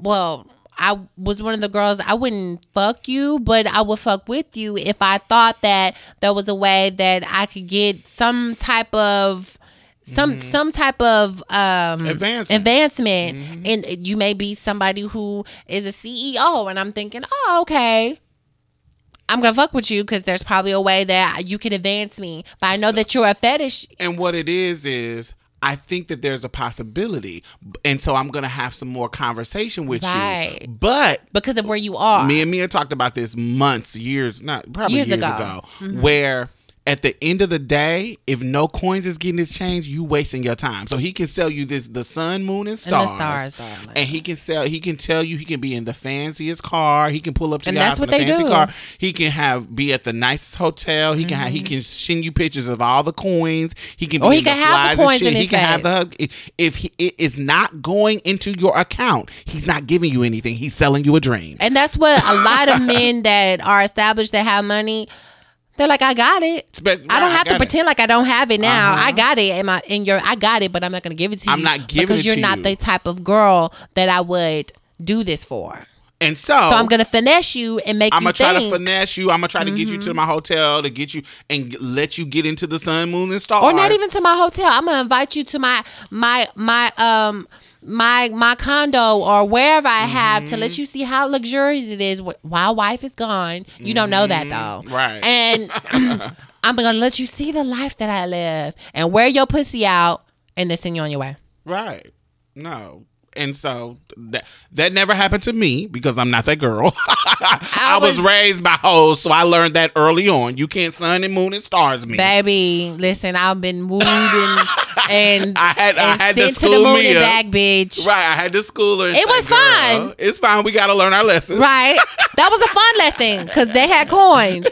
Well, I was one of the girls. I wouldn't fuck you, but I would fuck with you if I thought that there was a way that I could get some type of some some type of um Advancement. advancement and you may be somebody who is a CEO and I'm thinking, "Oh, okay. I'm going to fuck with you cuz there's probably a way that you can advance me." But I know that you're a fetish. And what it is is I think that there's a possibility. And so I'm gonna have some more conversation with Right. you. But Because of where you are. me and Mia talked about this months, years, not probably Years years, ago. ago, Mm-hmm. where at the end of the day, if no coins is getting exchanged, you wasting your time. So he can sell you this the sun, moon, and And stars. the stars, darling. And he can sell. He can tell you. He can be in the fanciest car. He can pull up to And your that's house in what a they fancy do. car. He can have be at the nicest hotel. He can have. He can send you pictures of all the coins. He can. Be Mm-hmm. Or he in can the have the flies and coins shit. in He his can have bag. the. If he, it is not going into your account, he's not giving you anything. He's selling you a dream. And that's what a lot of men that are established that have money, they're like, I got it. But- I don't right, have to got it. pretend like I don't have it now. Uh-huh. I got it in my in your I got it, but I'm not gonna give it to you. I'm not giving because it you're not you. the type of girl that I would do this for. And so, So I'm gonna finesse you and make I'm you gonna try think, to finesse you. I'm gonna try to get you Mm-hmm. to my hotel to get you and let you get into the sun, moon, and stars. or not even to my hotel. I'm gonna invite you to my my my um my my condo or wherever I have to Mm-hmm. let you see how luxurious it is while wife is gone. You don't know that though, Mm-hmm. Right. And *laughs* *clears throat* I'm gonna let you see the life that I live and wear your pussy out and then send you on your way. right. No. And so that that never happened to me because I'm not that girl. *laughs* I, was, was- raised by hoes, so I learned that early on. You can't sun and moon and stars me. Baby, listen, I've been moved and *laughs* and, I had- I and had to sent to the school moon Mia. and back, bitch. Right, I had to school her. It say, was "Girl, fun. It's fine. We got to learn our lessons. Right. *laughs* That was a fun lesson because they had coins.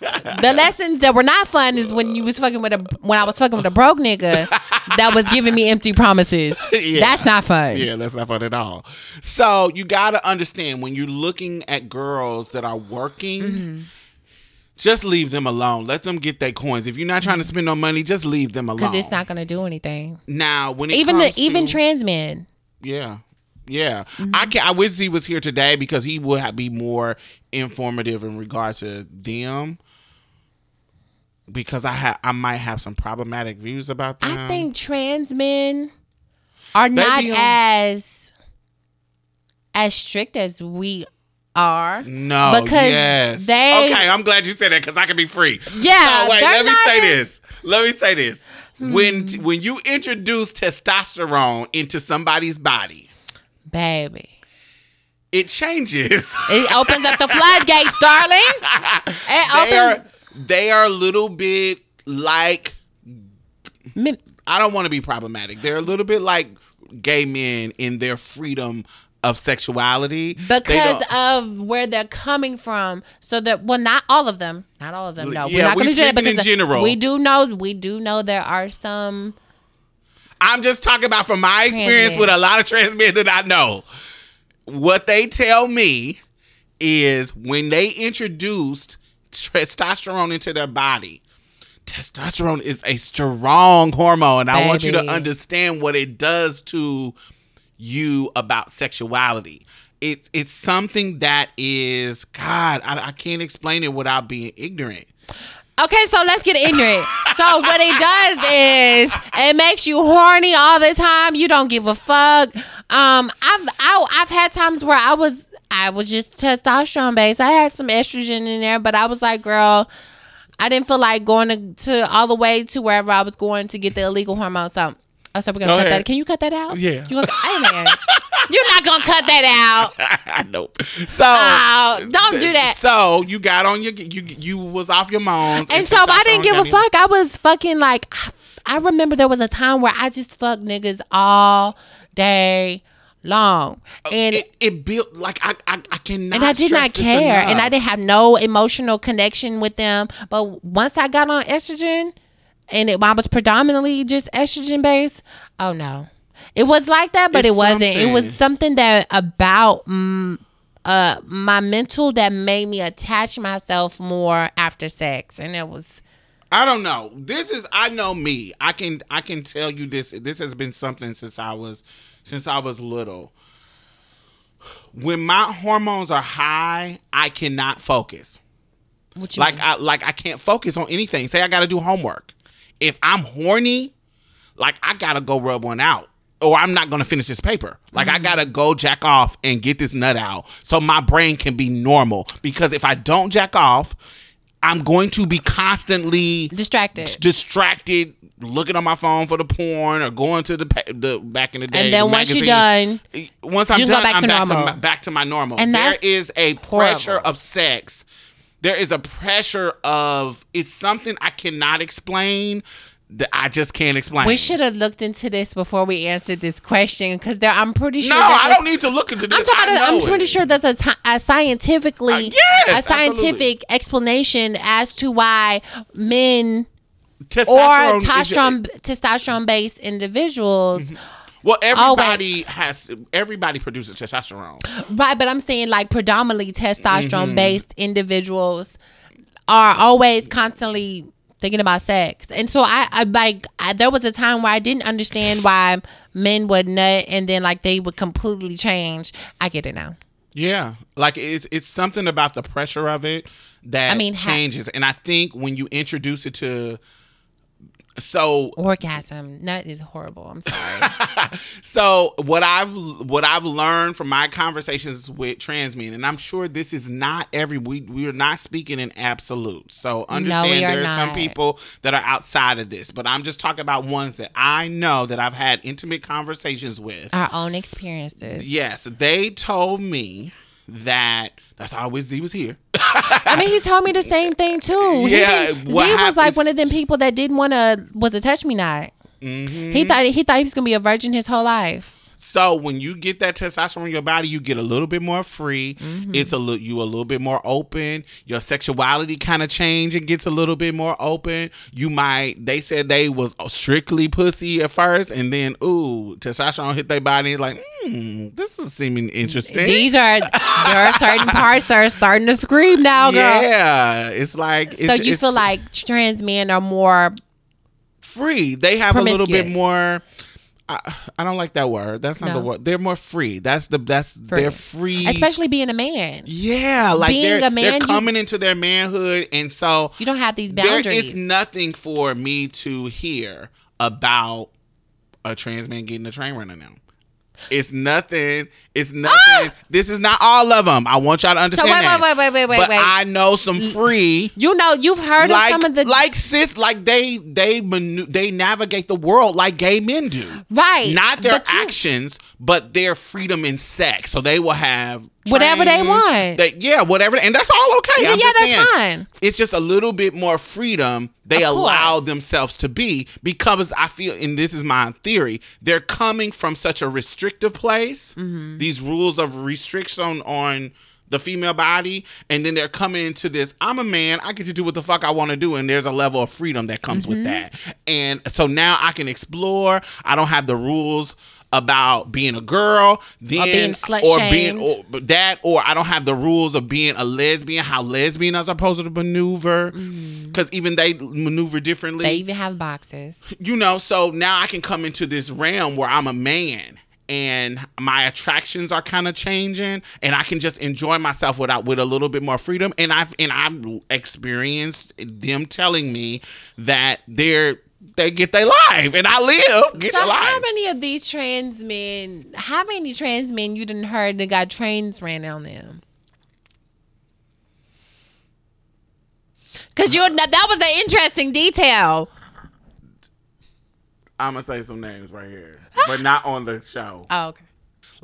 The lessons that were not fun is when you was fucking with a when I was fucking with a broke nigga that was giving me empty promises. Yeah. That's not fun. *laughs* Yeah, that's not fun at all. So you got to understand when you're looking at girls that are working, Mm-hmm. just leave them alone. Let them get their coins. If you're not trying to spend no money, just leave them alone. Because it's not gonna do anything. now when it Even the even to- trans men. yeah. Yeah, Mm-hmm. I can. I wish he was here today because he would have, be more informative in regard to them. Because I have, I might have some problematic views about them. I think trans men are not on- as as strict as we are. No, because yes. they- Okay, I'm glad you said that because I can be free. Yeah, So wait, let me say as- Hmm. this. Let me say this. When when you introduce testosterone into somebody's body, Baby. it changes. It opens up the *laughs* floodgates, darling. It they are they are a little bit like I don't want to be problematic. They're a little bit like gay men in their freedom of sexuality because of where they're coming from. So that well, not all of them, not all of them. No, Yeah, we're not we going to do that speaking in because general. we do know we do know there are some. I'm just talking about from my experience with a lot of trans men that I know. What they tell me is when they introduced testosterone into their body, testosterone is a strong hormone. I want you to understand what it does to you about sexuality. It's it's something that is God. I, I can't explain it without being ignorant. Okay, so let's get ignorant. so what it does is it makes you horny all the time. You don't give a fuck. Um, I've I, I've had times where I was I was just testosterone based. I had some estrogen in there, but I was like, girl, I didn't feel like going to, to all the way to wherever I was going to get the illegal hormones. So, oh, so we're gonna Go cut ahead. that. Can you cut that out? Yeah. You gonna, hey man, you're not gonna cut that out. *laughs* nope. So Oh, don't do that. So you got on your you you was off your moms, And so I didn't give a fuck. I was fucking like, I, I remember there was a time where I just fucked niggas all day long, and It, it built like I I, I cannot. and I did not care, and. I didn't have no emotional connection with them. But once I got on estrogen, and it, I was predominantly just estrogen based. Oh no, it was like that, but It's it wasn't. It was something. something that about. Mm, uh, my mental that made me attach myself more after sex, and it was I don't know. This is I know me. I can I can tell you this. This has been something since I was since I was little. When my hormones are high, I cannot focus. what you Like mean? I like I can't focus on anything. Say I got to do homework. If I'm horny, like I gotta go rub one out. Or I'm not gonna finish this paper. Like I mm-hmm. gotta go jack off and get this nut out so my brain can be normal. Because if I don't jack off, I'm going to be constantly Distracted. distracted, looking on my phone for the porn or going to the pa- the back in the day. And then the once you're done, once I'm you can go done, back I'm to back normal. to my, back to my normal. And there is a pressure horrible. of sex. There is a pressure of it's something I cannot explain that I just can't explain. we should have looked into this before we answered this question because I'm pretty sure. No, I don't need to look into this. I'm talking. About, I'm pretty sure there's a, ti- a scientifically Uh, yes, a scientific explanation as to why men or Testosterone is- testosterone testosterone based individuals, Well, wait. everybody has. Everybody produces testosterone. right? But I'm saying like predominantly testosterone Mm-hmm. based individuals are always constantly thinking about sex, and so I, I like I, there was a time where I didn't understand why men would nut and then like they would completely change. I get it now. Yeah, like it's it's something about the pressure of it that I mean, ha- changes, and I think when you introduce it to, so Orgasm, nut is horrible. I'm sorry. *laughs* so what I've what I've learned from my conversations with trans men, and I'm sure this is not every we we are not speaking in absolute. So understand are there are some people that are outside of this, but I'm just talking about ones that I know that I've had intimate conversations with. Our own experiences. Yes, they told me that that's always he was here. I mean, he told me the same thing too. He Yeah, what was like one of them people that didn't want to was a touch me not. Mm-hmm. He thought he thought he was gonna be a virgin his whole life. So when you get that testosterone in your body, you get a little bit more free. Mm-hmm. It's a little you a little bit more open. Your sexuality kind of change and gets a little bit more open. You might they said they was strictly pussy at first, and then ooh, testosterone hit their body like, hmm, this is seeming interesting. These are there are certain parts that are starting to scream now, girl. yeah, it's like So you it's feel like trans men are more free. They have a little bit more. I, I don't like that word. That's not the word. They're more free. That's the that's they're free. especially being a man. Yeah, like Being a man, they're you- coming into their manhood, and so You don't have these there boundaries. is nothing for me to hear about a trans man getting a train running now. It's nothing. It's nothing. *gasps* This is not all of them. I want y'all to Ah! so understand wait, that. wait, wait, wait, wait, but wait. I know some free. you know, you've heard Like, of some of the like sis, like they they manu- they navigate the world like gay men do, right, not their but you- actions, but their freedom in sex. So they will have Whatever they want. they- yeah, whatever, and that's all okay. Yeah, I'm yeah, that's saying, fine. It's just a little bit more freedom they Of allow course. themselves to be because I feel, and this is my theory, they're coming from such a restrictive place. Mm-hmm. These rules of restriction on the female body, and then they're coming into this. I'm a man. I get to do what the fuck I want to do, and there's a level of freedom that comes with Mm-hmm. that. And so now I can explore. I don't have the rules about being a girl, then being slut or being or that, or I don't have the rules of being a lesbian. How lesbian are supposed to maneuver? Because even they maneuver differently Mm-hmm. they even have boxes. you know, so now I can come into this realm where I'm a man and my attractions are kind of changing and I can just enjoy myself without with a little bit more freedom and I've and I've experienced them telling me that they're they get their life and I live get So your life. how many of these trans men? How many trans men you didn't heard that got trains ran on them? Cause you that was an interesting detail. I'm gonna say some names right here, but not on the show. Oh, okay.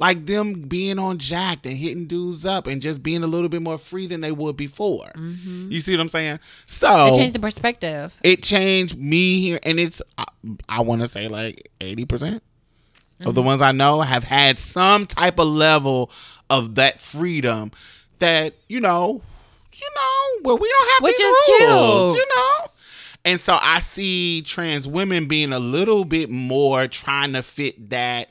Like them being on Jack'd and hitting dudes up and just being a little bit more free than they would before. You see what I'm saying? So It changed the perspective. it changed me here and it's i, I want to say like 80% of Mm-hmm. the ones i know have had some type of level of that freedom that you know you know well we don't have Which is rules, cute. you know and so i see trans women being a little bit more trying to fit that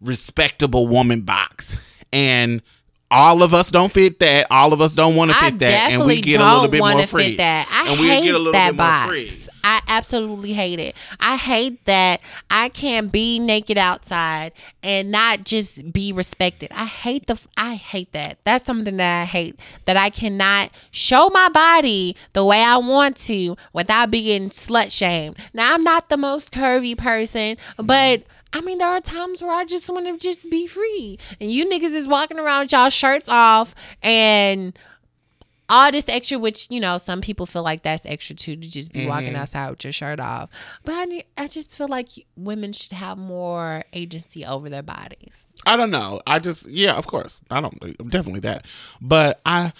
respectable woman box and all of us don't fit that. All of us don't want to fit that, and we get a little bit more free. that. I and we hate get a little that bit more box. free. I absolutely hate it. I hate that I can't be naked outside and not just be respected. I hate the I hate that. That's something that I hate that I cannot show my body the way I want to without being slut shamed. Now I'm not the most curvy person, but I mean, there are times where I just want to just be free, and you niggas is walking around with y'all shirts off and all this extra, which you know some people feel like that's extra too to just be walking mm-hmm. outside with your shirt off. But I, I just feel like women should have more agency over their bodies. I don't know. I just yeah, of course. I don't definitely that. But I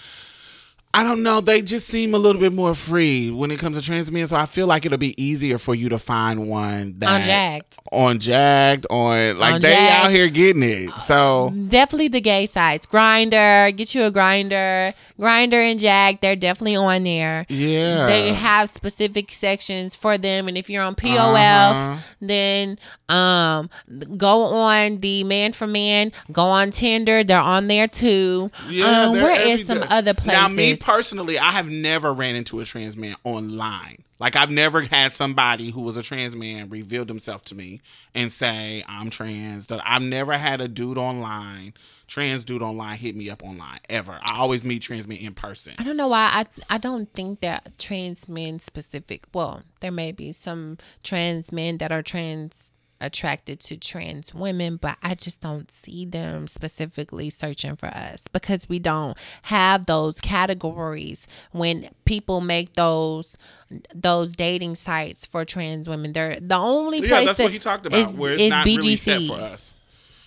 I don't know. They just seem a little bit more free when it comes to trans men. So I feel like it'll be easier for you to find one that On Jack'd. on Jack'd, on like On they Jack'd. out here getting it. So Definitely the gay sites, Grindr, get you a Grindr, Grindr and Jack. They're definitely on there. yeah, They have specific sections for them, and if you're on POF, Uh-huh. then um go on the Man for Man, go on Tinder. They're on there too. um, where is some other places? Now, me personally, I have never ran into a trans man online. Like I've never had somebody who was a trans man reveal themselves to me and say I'm trans. That I've never had a dude online, trans dude online, hit me up online ever. I always meet trans men in person. I don't know why I I don't think that trans men specific. Well, there may be some trans men that are trans attracted to trans women, but I just don't see them specifically searching for us because we don't have those categories when people make those those dating sites for trans women. They're the only place Yeah, that's that what he talked about. is, where it's is not BGC. really set for us.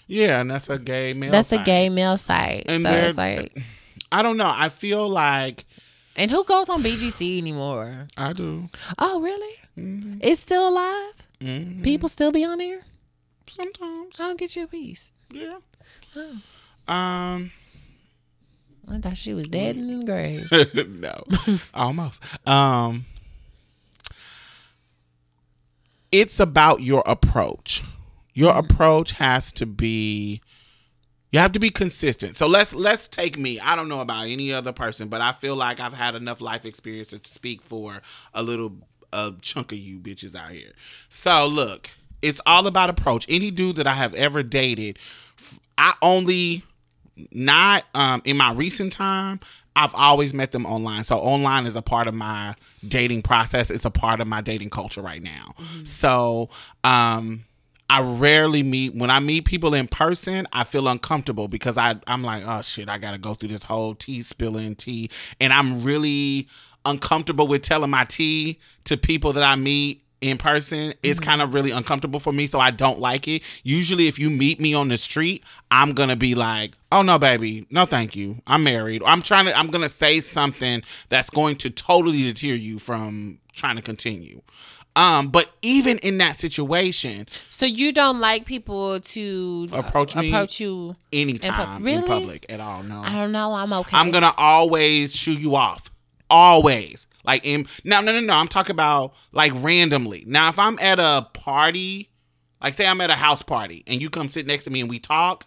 Yeah, and that's a gay male. That's a site. gay male site. And so it's like I don't know. I feel like and who goes on BGC anymore? I do. Oh, really? Mm-hmm. It's still alive? People still be on there? Sometimes. I'll get you a piece. Yeah. Oh. Um. I thought she was dead in the grave. *laughs* no, *laughs* almost. Um, it's about your approach. Your approach has to be. You have to be consistent. So let's let's take me. I don't know about any other person, but I feel like I've had enough life experience to speak for a little a chunk of you bitches out here. So look, it's all about approach. Any dude that I have ever dated, I only not um in my recent time i've always met them online so online is a part of my dating process it's a part of my dating culture right now so um I rarely meet when I meet people in person, I feel uncomfortable because I I'm like, oh shit, I gotta go through this whole tea spilling tea. And I'm really uncomfortable with telling my tea to people that I meet in person. It's kind of really uncomfortable for me, so I don't like it. Usually if you meet me on the street, I'm gonna be like, oh no, baby, no thank you. I'm married. I'm trying to I'm gonna say something that's going to totally deter you from trying to continue. Um, but even in that situation, so you don't like people to Approach me? approach you? anytime in really? public at all, no. I don't know. I'm okay. I'm gonna always shoo you off. Always. Like in now, no, no, no. I'm talking about like randomly. Now, if I'm at a party, like say I'm at a house party and you come sit next to me and we talk,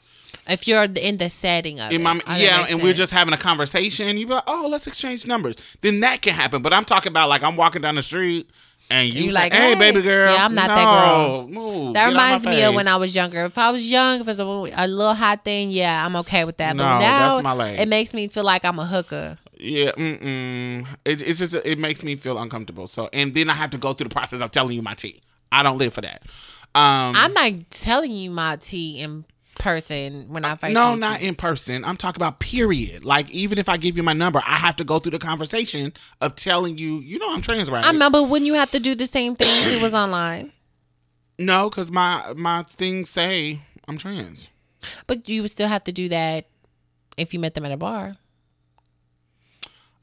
if you're in the setting of in it. my, yeah, and we're just having a conversation, you be like, oh, let's exchange numbers. Then that can happen. But I'm talking about like I'm walking down the street and you You like, hey, "Hey." baby girl. Yeah, I'm not no, that girl. move, That reminds me of when I was younger. If I was young, if it's a, a little hot thing, yeah, I'm okay with that. No, but now that's my lane. it makes me feel like I'm a hooker. Yeah, mm-mm. It, it's just it makes me feel uncomfortable. So, and then I have to go through the process of telling you my tea. I don't live for that. Um, I'm not telling you my tea in person when I first no, meet not you. in person. I'm talking about period. Like even if I give you my number, I have to go through the conversation of telling you, you know, I'm trans, right? I remember when you have to do the same thing. it was online, *clears throat* no, because my my things say I'm trans. but you would still have to do that if you met them at a bar.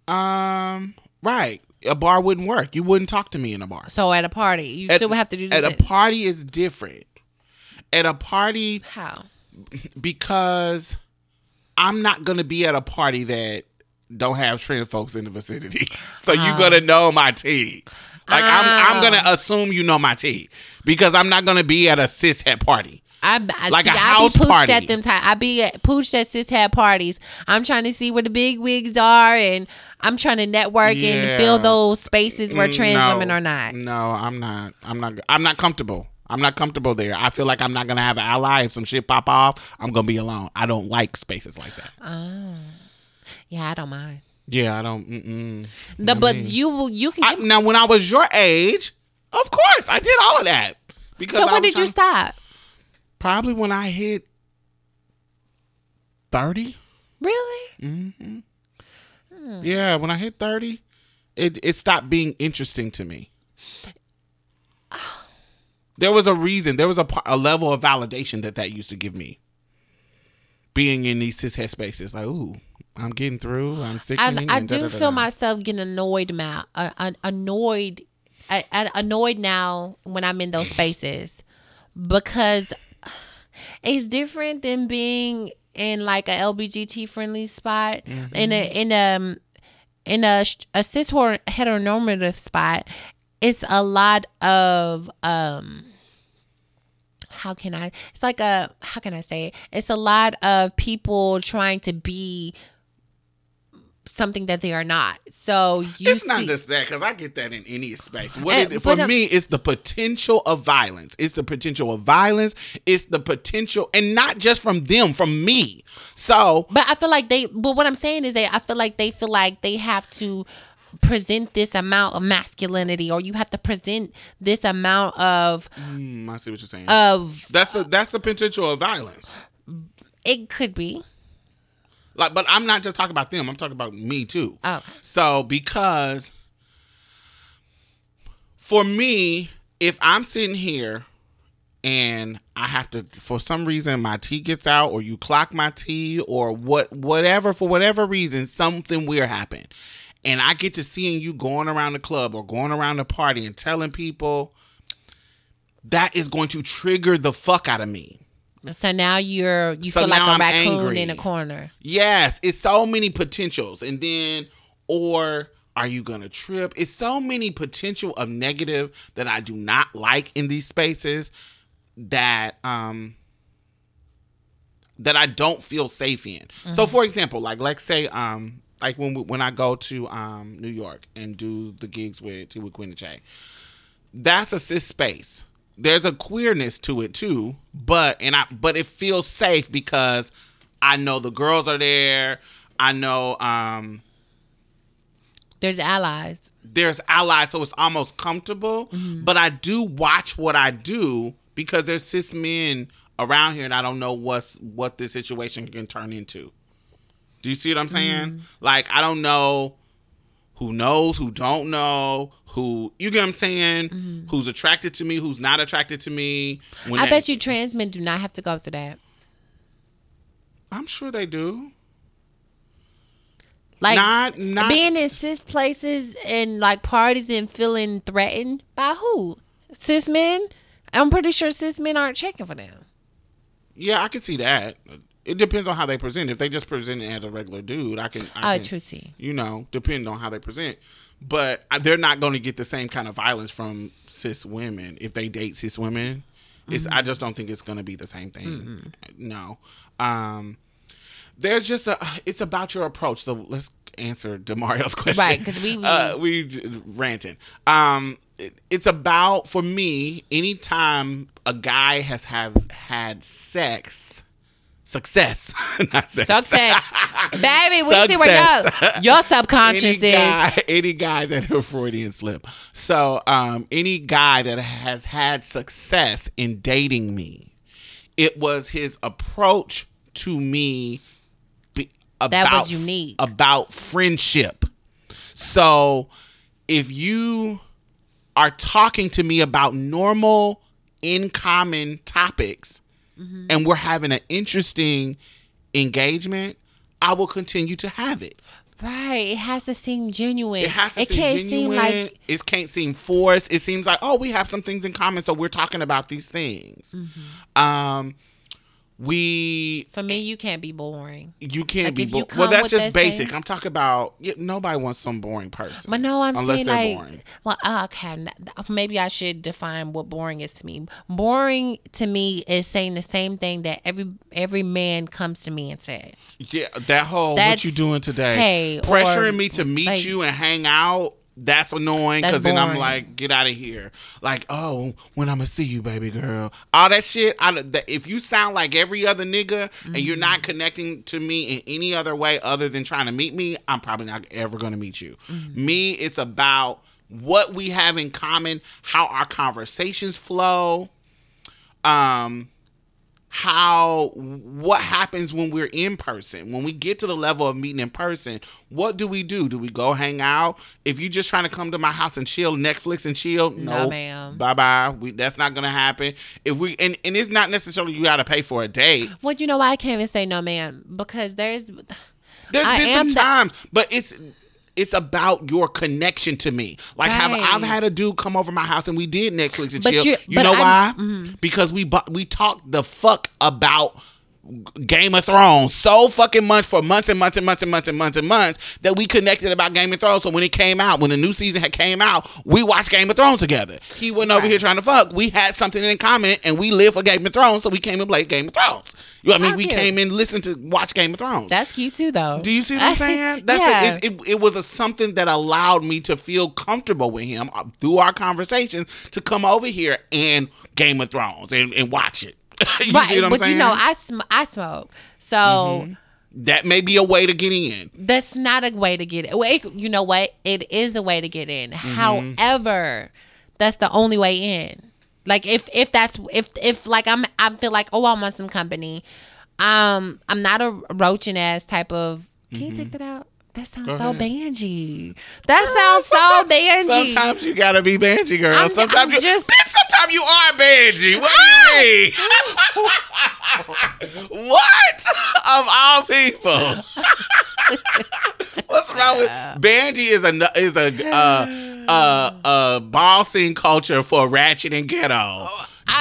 Um, right. A bar wouldn't work. You wouldn't talk to me in a bar. So at a party, you At- still would have to do that. At that. a party is different. At a party, How? because I'm not gonna be at a party that don't have trans folks in the vicinity. *laughs* So you're gonna know my tea. Like I'm I'm gonna assume you know my tea because I'm not gonna be at a cis het party. I, I Like see, a I house be pooched party. at them time. I be at, pooched at sis had parties. I'm trying to see where the big wigs are, and I'm trying to network Yeah. and fill those spaces where trans no. women are not. No, I'm not. I'm not. I'm not comfortable. I'm not comfortable there. I feel like I'm not gonna have an ally if some shit pop off. I'm gonna be alone. I don't like spaces like that. Ah. Yeah, I don't mind. Yeah, I don't. Mm-mm. The, but you you can. I, now, when I was your age, of course, I did all of that. Because so I when did you stop? Probably when I hit thirty. Really? Yeah, when I hit thirty, it it stopped being interesting to me. There was a reason. There was a, a level of validation that that used to give me. Being in these cis headspaces, like, ooh, I'm getting through. I'm I, sickening. I do feel myself getting annoyed now. Uh, uh, annoyed, uh, uh, annoyed now when I'm in those *sighs* spaces because it's different than being in like a LBGT friendly spot in a in a um, in a a cis heteronormative spot. It's a lot of um how can I? It's like a how can I say it? It's a lot of people trying to be something that they are not. So you It's not just that because I get that in any space. What it, for me, it's the potential of violence. It's the potential of violence. It's the potential, and not just from them, from me. So But I feel like they. But what I'm saying is that I feel like they feel like they have to present this amount of masculinity, or you have to present this amount of mm, I see what you're saying. of. that's the that's the potential of violence. It could be. Like, but I'm not just talking about them. I'm talking about me too. Oh. So because for me, if I'm sitting here and I have to for some reason my tea gets out or you clock my tea or what whatever for whatever reason something weird happened and I get to seeing you going around the club or going around the party and telling people that is going to trigger the fuck out of me. So now you're you So feel like a I'm raccoon angry. in a corner. Yes, it's so many potentials. And then, or are you going to trip? It's so many potential of negative that I do not like in these spaces that, um, that I don't feel safe in. So for example, like let's say um like when we, when I go to um New York and do the gigs with with Queen and Jay, that's a cis space. There's a queerness to it too, but and I but it feels safe because I know the girls are there. I know um There's allies. there's allies, so it's almost comfortable. But I do watch what I do because there's cis men around here, and I don't know what's what this situation can turn into. Do you see what I'm saying? Like I don't know who knows, who don't know, who you get what I'm saying, mm-hmm. who's attracted to me, who's not attracted to me. I they- bet you trans men do not have to go through that. I'm sure they do. Like Not- not- being in cis places and like parties and feeling threatened by who? Cis men? I'm pretty sure cis men aren't checking for them. Yeah, I can see that. It depends on how they present. If they just present it as a regular dude, I can. I Oh, can, true tea. You know, depending on how they present. But uh, they're not going to get the same kind of violence from cis women if they date cis women. It's. I just don't think it's going to be the same thing. No. Um, there's just a. It's about your approach. So let's answer Demario's *laughs* question. Right, 'cause we- we- uh, we ranting. Um, it- it's about for me. Anytime a guy has have had sex, success, *laughs* not sex. Success. *laughs* Baby, we see where your, your subconscious any is. guy, *laughs* any guy that a Freudian slip. So, um, any guy that has had success in dating me, it was his approach to me. Be, about, was unique. about friendship. So, if you are talking to me about normal, in common topics, Mm-hmm. and we're having an interesting engagement, I will continue to have it. Right. It has to seem genuine. It has to it seem can't genuine. seem like it can't seem forced. It seems like, oh, we have some things in common, so we're talking about these things. Mm-hmm. Um, we For me, you can't be boring. you can't Like, be you well that's just that basic same- i'm talking about yeah, nobody wants some boring person But no, I'm Unless saying they're like, boring. well, uh, okay, maybe I should define what boring is to me. Boring to me is saying the same thing that every every man comes to me and says. yeah that whole what you doing today hey, pressuring or, me to meet like- you and hang out that's annoying because then I'm like, get out of here. Like, oh, when I'm gonna see you, baby girl. All that shit. I, that, if you sound like every other nigga and you're Mm-hmm. not connecting to me in any other way other than trying to meet me, I'm probably not ever gonna meet you. Mm-hmm. Me, it's about what we have in common, how our conversations flow, um, how what happens when we're in person? When we get to the level of meeting in person what do we do? Do we go hang out? If you're just trying to come to my house and chill netflix and chill No, ma'am. bye-bye. We, that's not gonna happen. If we and, and it's not necessarily you gotta pay for a date. Well, you know why I can't even say no, ma'am? Because there's there's I been some the- times but it's it's about your connection to me. Like have I've had a dude come over my house and we did Netflix and But chill. you- know I'm- mm-hmm. why? Because we bu- we talked the fuck about Game of Thrones so fucking much for months and months and months and months and months and months that we connected about Game of Thrones. So when it came out, when the new season had came out, we watched Game of Thrones together. He went over here trying to fuck. We had something in common and we live for Game of Thrones, so we came and played Game of Thrones. You know what I mean? We came and listened to watch Game of Thrones. that's cute too, though. Do you see what I'm *laughs* saying? That's yeah. it, it, it was a something that allowed me to feel comfortable with him uh, through our conversations to come over here and Game of Thrones and, and watch it. *laughs* you right, see what I'm but saying? you know, I sm- I smoke, so that may be a way to get in. that's not a way to get it. Well, it- you know what? It is a way to get in. Mm-hmm. However, that's the only way in. Like if if that's if if like I'm I feel like oh I want some company. Um, I'm not a roaching ass type of. Can you take that out? That sounds so bangy. That sounds so bangy. Sometimes you gotta be Banji girl. I'm sometimes I'm you just- bitch, sometimes you are Banji. What do you mean? *laughs* what? Of all people. *laughs* What's wrong with Banji is a is a uh *sighs* uh uh ball scene culture for ratchet and ghetto.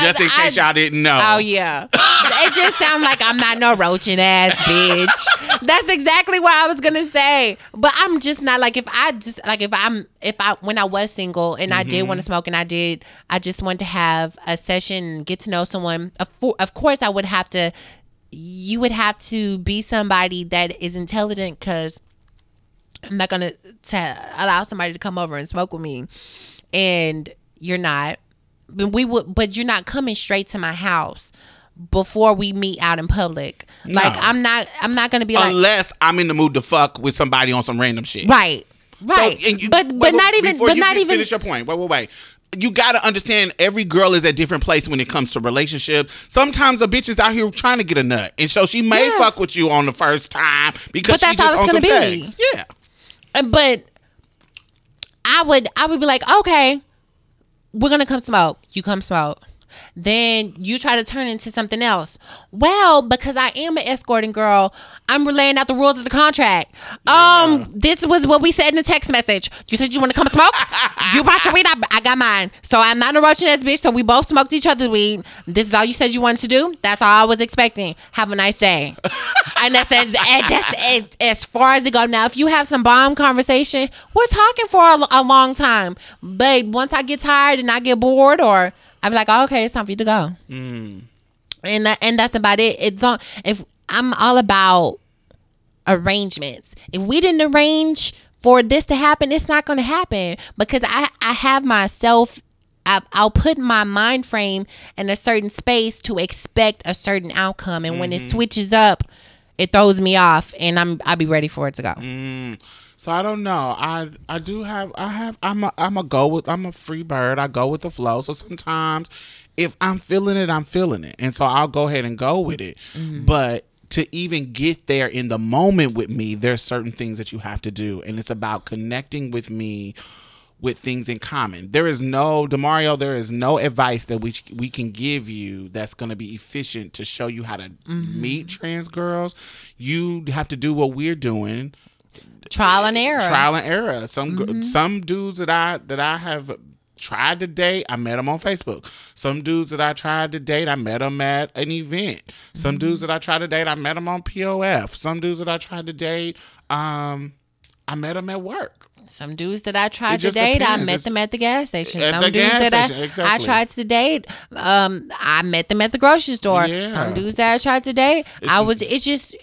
Just in I- case y'all didn't know. Oh yeah, it just sounds like I'm not no roaching ass bitch. That's exactly what I was gonna say. But I'm just not like if I just like if I'm if I when I was single and I did want to mm-hmm. smoke and I did I just wanted to have a session and get to know someone. Of, of course, I would have to. You would have to be somebody that is intelligent because I'm not gonna to allow somebody to come over and smoke with me, and you're not. But we would, but you're not coming straight to my house before we meet out in public. Like I'm not, I'm not gonna be like Unless I'm in the mood to fuck with somebody on some random shit. right, right. and you- but wait, but wait, not even, but you not even. Finish your point. Wait, wait, wait. You gotta understand every girl is at different place when it comes to relationships. Sometimes a bitch is out here trying to get a nut, and so she may Yeah. fuck with you on the first time because But that's she's just on it's some gonna be. sex. Yeah. But I would I would be like, okay, we're gonna come smoke. You come smoke. Then you try to turn into something else. Well, because I am an escorting girl, I'm laying out the rules of the contract. Um, this was what we said in the text message. You said you want to come smoke. *laughs* you brought your weed. I, I got mine. So I'm not a roaching ass bitch. So we both smoked each other's weed. This is all you said you wanted to do. That's all I was expecting. Have a nice day. *laughs* and that's as, that's as, as far as it goes. Now, if you have some bomb conversation, we're talking for a, a long time. But once I get tired and I get bored, or I'm like, oh, okay, it's time for you to go. Mm. And that, and that's about it. It's on. If I'm all about arrangements. If we didn't arrange for this to happen, it's not going to happen because I I have myself. I, I'll put my mind frame in a certain space to expect a certain outcome, and when it mm-hmm. switches up, it throws me off, and I'm I'll be ready for it to go. Mm. So I don't know. I I do have I have I'm a I'm a go with I'm a free bird. I go with the flow. So sometimes if I'm feeling it, I'm feeling it. And so I'll go ahead and go with it. Mm-hmm. But to even get there in the moment with me, there's certain things that you have to do. And it's about connecting with me with things in common. There is no Demario, there is no advice that we we can give you that's going to be efficient to show you how to mm-hmm. meet trans girls. You have to do what we're doing Trial and error. trial and error. Some gr some dudes that I that I have tried to date, I met them on Facebook. Some dudes that I tried to date, I met them at an event. Some Mm-hmm. dudes that I tried to date, I met them on POF. Some dudes that I tried to date, um, I met them at work. Some dudes that I tried to date, I met It's- them at the gas station. Some dudes that station, I, exactly. I tried to date, um, I met them at the grocery store. Yeah. Some dudes that I tried to date, I was. It's just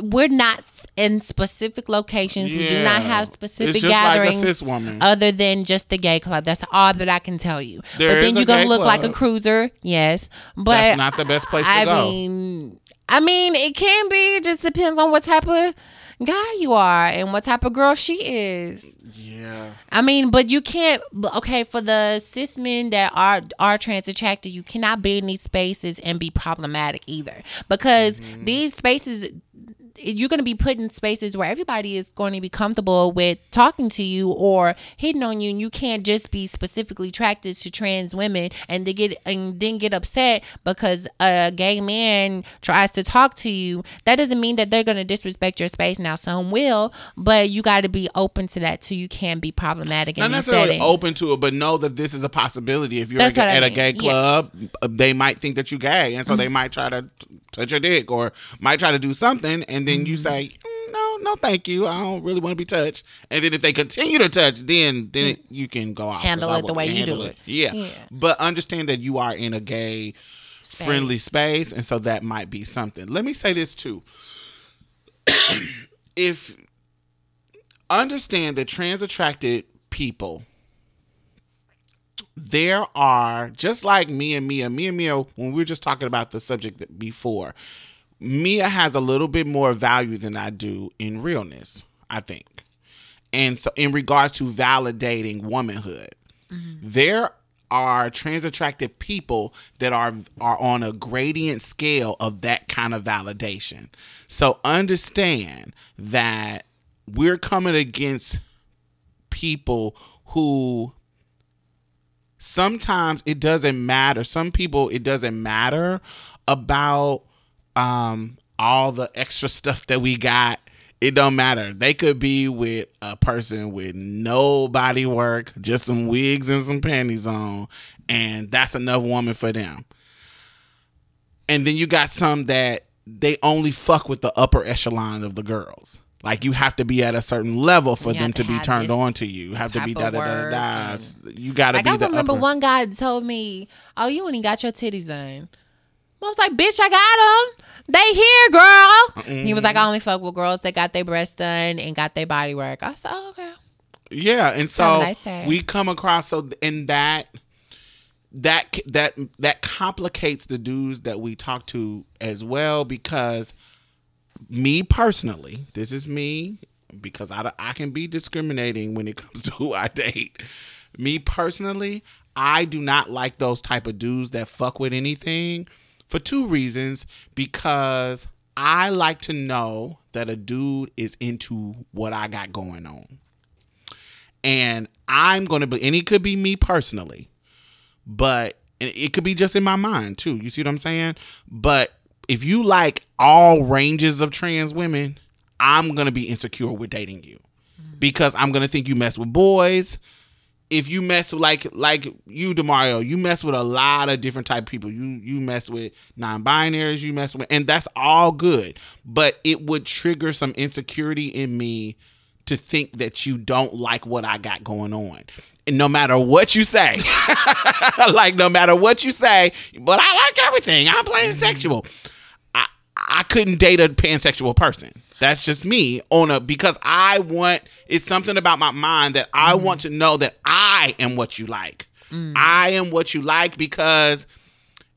we're not in specific locations. We do not Yeah. have specific like gatherings woman. other than just the gay club. That's all that I can tell you. There but then you're gonna look like a cruiser, yes. But That's not the best place to I go. mean, I mean, it can be. It just depends on what type of guy you are and what type of girl she is. Yeah. I mean, but you can't. Okay, for the cis men that are are trans attracted, you cannot be in these spaces and be problematic either, because Mm-hmm. these spaces. You're going to be put in spaces where everybody is going to be comfortable with talking to you or hitting on you, and you can't just be specifically attracted to trans women and they get and then get upset because a gay man tries to talk to you. That doesn't mean that they're going to disrespect your space. Now, some will, but you got to be open to that too. You can't be problematic Not necessarily settings. open to it, but know that this is a possibility. If you're That's at, I at a gay Mm-hmm. club, uh, they might think that you're gay, and so they might try to t- touch your dick or might try to do something, and then you Mm-hmm. say, "Mm, "No, no, thank you. I don't really want to be touched." And then if they continue to touch, then then it, you can go out. Handle it the way you do it. Yeah. Yeah. but understand that you are in a gay friendly space, and so that might be something. Let me say this too. *coughs* if understand that trans attracted people there are just like me and Mia, me and Mia, when we were just talking about the subject before, Mia has a little bit more value than I do in realness, I think. And so, in regards to validating womanhood, mm-hmm. there are trans attracted people that are are on a gradient scale of that kind of validation. So understand that we're coming against people who sometimes it doesn't matter. Some people it doesn't matter about um all the extra stuff that we got. It don't matter. They could be with a person with no body work, just some wigs and some panties on, and that's enough woman for them. And then you got some that they only fuck with the upper echelon of the girls. Like you have to be at a certain level for You them to to be turned on to you. You have to be da da da da. You got to Like be I the remember upper. one guy told me, "Oh, you only got your titties done." I was like, "Bitch, I got them. They here, girl." He was like, "I mm-hmm. only fuck with girls that got their breasts done and got their body work." I said, oh, "Okay." Yeah, and so nice we come across so in that that that that complicates the dudes that we talk to as well because me personally, this is me because I I can be discriminating when it *laughs* comes to who I date. Me personally, I do not like those type of dudes that fuck with anything for two reasons because I like to know that a dude is into what I got going on and I'm going to be, and it could be me personally, but it could be just in my mind too. You see what I'm saying? But if you like all ranges of trans women, I'm going to be insecure with dating you mm. because I'm going to think you mess with boys. If you mess with like like you, Demario, you mess with a lot of different type of people. You you mess with non-binaries, you mess with, and that's all good. But it would trigger some insecurity in me to think that you don't like what I got going on. And no matter what you say, *laughs* like no matter what you say, but I like everything. I'm playing sexual. I I couldn't date a pansexual person. That's just me on a because I want it's something about my mind that I want to know that I am what you like. I am what you like because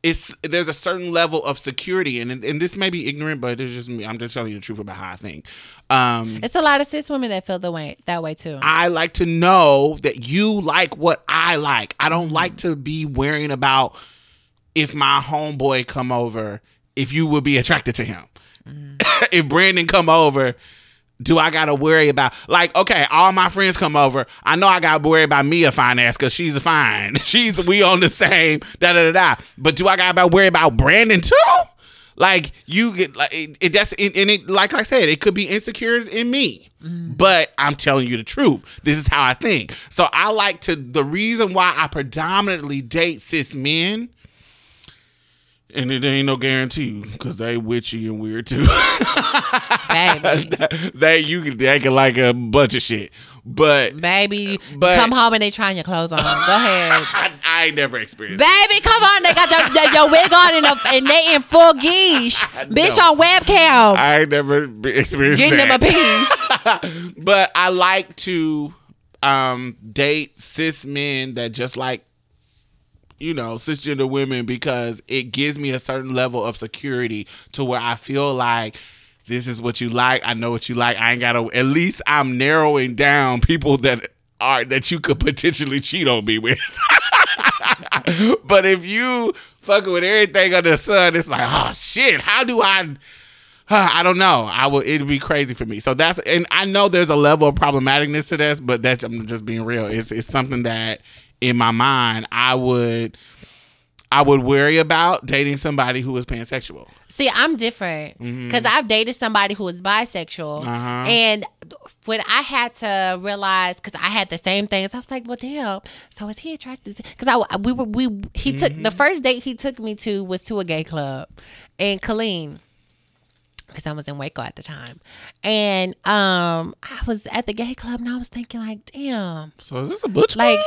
it's there's a certain level of security and and this may be ignorant, but it's just me. I'm just telling you the truth about how I think. Um It's a lot of cis women that feel the way that way too. I like to know that you like what I like. I don't like to be worrying about if my homeboy come over, if you would be attracted to him. *coughs* if Brandon come over, do I gotta worry about like okay, all my friends come over. I know I gotta worry about Mia fine ass because she's fine. *laughs* She's we on the same da da da da. But do I gotta worry about Brandon too? Like you get like it, it that's and and it like I said, it could be insecurities in me. But I'm telling you the truth. This is how I think. So I like to the reason why I predominantly date cis men, and it ain't no guarantee because they witchy and weird too. baby, *laughs* they you can they can like a bunch of shit. But baby, But- come home and they trying your clothes on. Go ahead. *laughs* I, I ain't never experienced Baby, come on. They got their, their, your wig on and, a, and they in full geesh. *laughs* Bitch on webcam. I ain't never experienced Getting them a piece. but I like to um date cis men that just like you know cisgender women because it gives me a certain level of security to where I feel like this is what you like. I know what you like. I ain't gotta. At least I'm narrowing down people that are that you could potentially cheat on me with. *laughs* but if you fucking with everything under the sun, it's like, oh shit, how do I? I don't know. I will. It'd be crazy for me. So that's and I know there's a level of problematicness to this, but that's I'm just being real. It's it's something that in my mind I would I would worry about dating somebody who is pansexual. See, I'm different mm-hmm. because I've dated somebody who was bisexual, uh-huh. and when I had to realize, because I had the same things, I was like, "Well, damn." So is he attracted? Because I we were we he took the mm-hmm. first date he took me to was to a gay club in Killeen. Because I was in Waco at the time, and um, I was at the gay club, and I was thinking, like, damn, So is this a butch? like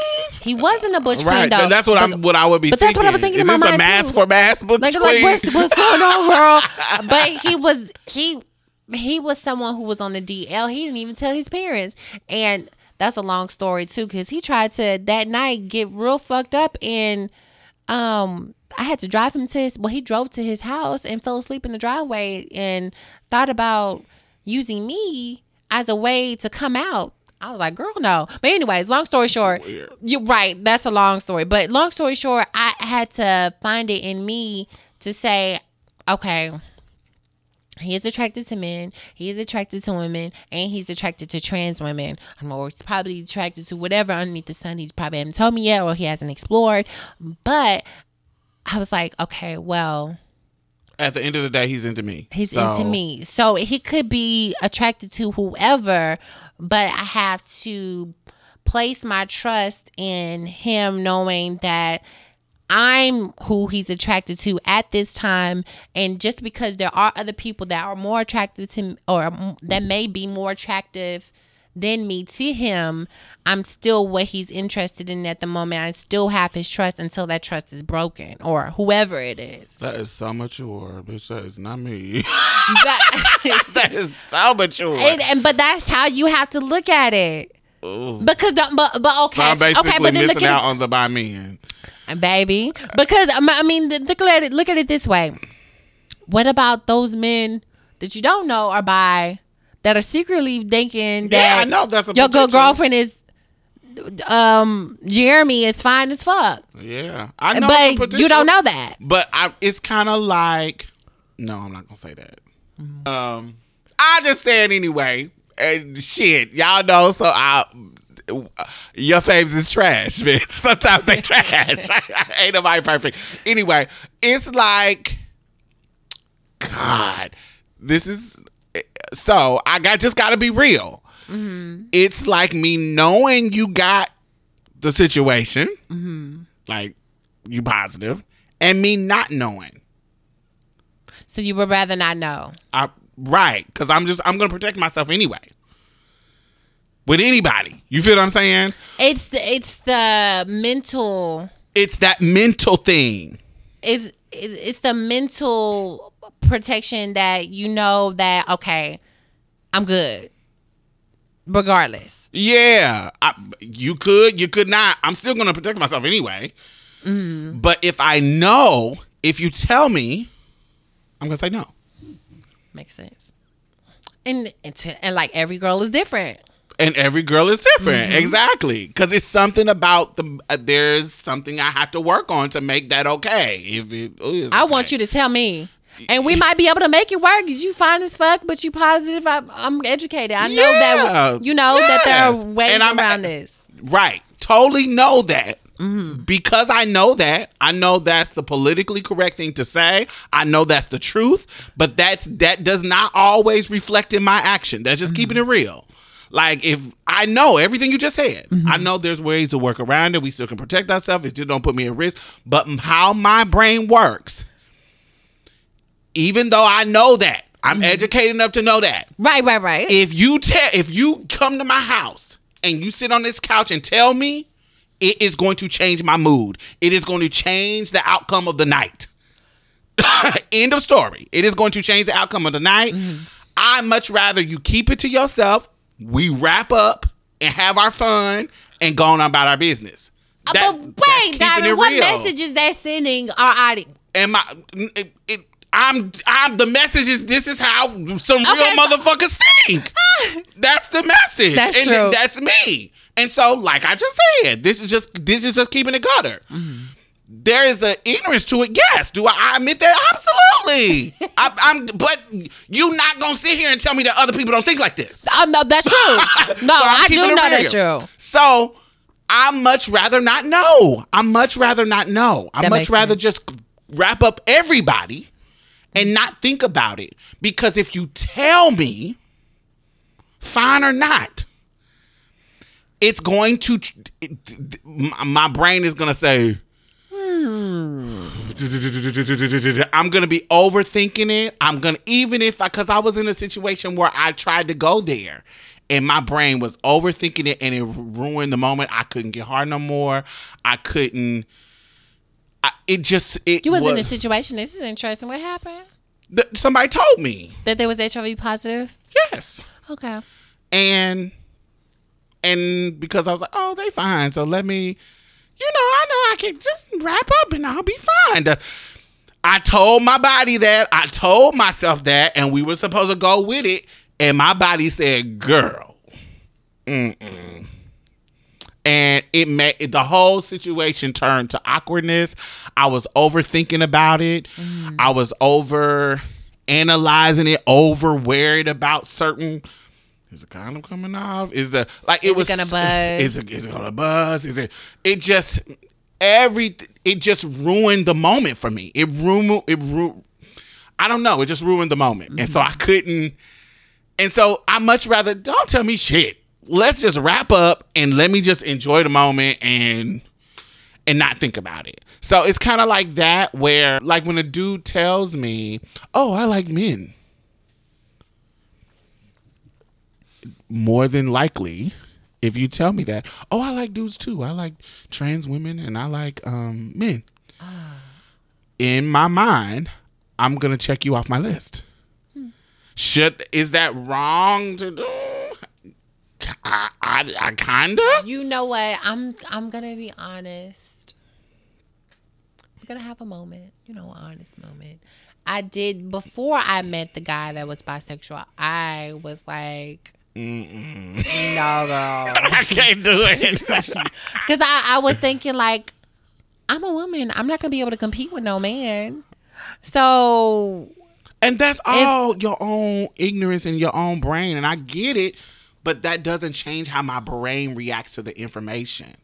he wasn't a butch right. queen, though. That's what I'm. What I would be. but that's what I was thinking Is in my this a mind, mask for mask butch like, like what's what's going on, girl? *laughs* but he was he he was someone who was on the DL. He didn't even tell his parents, and that's a long story too, because he tried to that night get real fucked up, and um, I had to drive him to his. Well, he drove to his house and fell asleep in the driveway, and thought about using me as a way to come out. I was like, girl, no. But anyways, long story short, Weird. you're right. That's a long story. But long story short, I had to find it in me to say, okay, he is attracted to men, he is attracted to women, and he's attracted to trans women. Or he's probably attracted to whatever underneath the sun. he's probably haven't told me yet, or he hasn't explored. But I was like, okay, well, At the end of the day, he's into me. He's So- into me. So he could be attracted to whoever, but I have to place my trust in him knowing that I'm who he's attracted to at this time. And just because there are other people that are more attracted to or that may be more attractive than me to him, I'm still what he's interested in at the moment. I still have his trust until that trust is broken or whoever it is. That is so mature, bitch. That is not me. But- *laughs* that is so mature. *laughs* and, and but that's how you have to look at it. Ooh. Because the, but but okay, So I'm basically okay, but then missing out on the by me. And baby. Because um, I mean, look at it. Look at it this way. What about those men that you don't know are bi that are secretly thinking Yeah, that I know, that's a your good girlfriend is um Jeremy is fine as fuck, yeah, I know. but you don't know that. But I, it's kind of like, no, I'm not gonna say that. Mm-hmm. Um, I just say it anyway. And shit, y'all know. So I, your faves is trash, *laughs* bitch. Sometimes they trash. *laughs* Ain't nobody perfect. Anyway, it's like, God, this is. So I got just got to be real. Mm-hmm. It's like me knowing you got the situation, mm-hmm. like you positive, and me not knowing. So you would rather not know. I right because I'm just I'm gonna protect myself anyway. With anybody, you feel what I'm saying? It's the it's the mental. It's that mental thing. it's it's the mental protection that you know that okay, I'm good, regardless. Yeah, I, you could, you could not. I'm still gonna protect myself anyway. But if I know, if you tell me, I'm gonna say no. Makes sense. And and, to, and like every girl is different. and every girl is different exactly because it's something about the uh, there's something i have to work on to make that okay if it is I want you to tell me. And we might be able to make it work. Cause you fine as fuck, but you positive. I'm, I'm educated. I know Yeah. that you know that there are ways And I'm- around this. right totally know that mm-hmm. Because I know that, I know that's the politically correct thing to say. I know that's the truth, but that's that does not always reflect in my action. That's just keeping it mm-hmm. real. Like if I know everything you just said, mm-hmm. I know there's ways to work around it. We still can protect ourselves. It just don't put me at risk. But how my brain works, even though I know that, I'm educated enough to know that Right, right, right. if you tell if you come to my house and you sit on this couch and tell me it is going to change my mood it is going to change the outcome of the night *coughs* end of story it is going to change the outcome of the night i much rather you keep it to yourself we wrap up and have our fun and go on about our business Uh, That- but wait, Diamond, what real. message is that sending our audience? Am I? It, it, I'm. I'm. The message is this is how some real Okay, so- motherfuckers think. *laughs* that's the message. That's and true. th- that's me. And so, like I just said, this is just this is just keeping it gutter. Mm-hmm. There is an ignorance to it. Yes. Do I, I admit that? Absolutely. *laughs* I, I'm. But you not gonna sit here and tell me that other people don't think like this. Oh, no, that's *laughs* true. No, So I'm do know it that's true. So I much rather not know. I much rather not know. I much rather sense. just wrap up everybody and not think about it. Because if you tell me, fine or not, it's going to. it- my brain is gonna say. *sighs* I'm gonna be overthinking it. I'm gonna even if I because I was in a situation where I tried to go there and my brain was overthinking it and it ruined the moment. I couldn't get hard no more. I couldn't. I, it just it You was, was in a situation. This is interesting. What happened? th- somebody told me That there was HIV positive. yes, Okay. and and because I was like, oh, they fine. So let me, you know, I know I can just wrap up and I'll be fine. I told my body that. I told myself that, and we were supposed to go with it. And my body said, "Girl." Mm-mm. And it made the whole situation turned to awkwardness. I was overthinking about it. Mm-hmm. I was over analyzing it, over worried about certain. Is the condom coming off? Is the like it it was gonna buzz? Is it, is it gonna buzz? Is it? It just every it just ruined the moment for me. It ruined it ru- I don't know. It just ruined the moment, and so mm-hmm. I couldn't. And so I much rather don't tell me shit. Let's just wrap up and let me just enjoy the moment and and not think about it. So it's kind of like that where like when a dude tells me, "Oh, I like men." More than likely, if you tell me that, "Oh, I like dudes too. I like trans women and I like um men." In my mind, I'm going to check you off my list. Should is that wrong to do? I, I, I kinda. You know what? I'm I'm gonna be honest. We're gonna have a moment, you know, honest moment. I did before I met the guy that was bisexual. I was like, no, girl, *laughs* I can't do it. *laughs* because I I was thinking like, I'm a woman. I'm not gonna be able to compete with no man. So and that's all your own ignorance and your own brain, and I get it, but that doesn't change how my brain reacts to the information.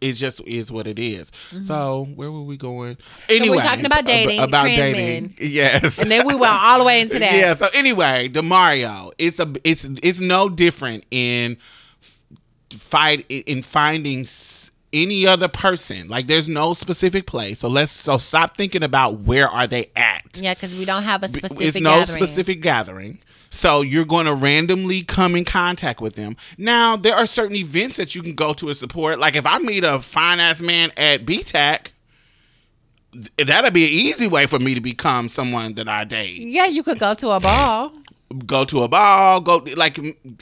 It just is what it is. So where were we going? Anyway, Mm-hmm. talking about dating, about trans dating. men. Yes, and then we went all the way into that. Yeah. So anyway, Demario, it's a it's it's no different in fight in finding any other person. Like there's no specific place. So let's so stop thinking about where are they at. Yeah, because we don't have a specific. it's no gathering. specific gathering. So you're going to randomly come in contact with them. Now there are certain events that you can go to and support. Like if I meet a fine ass man at BTAC, th- that'll be an easy way for me to become someone that I date Yeah, you could go to a ball. go to a ball. Go like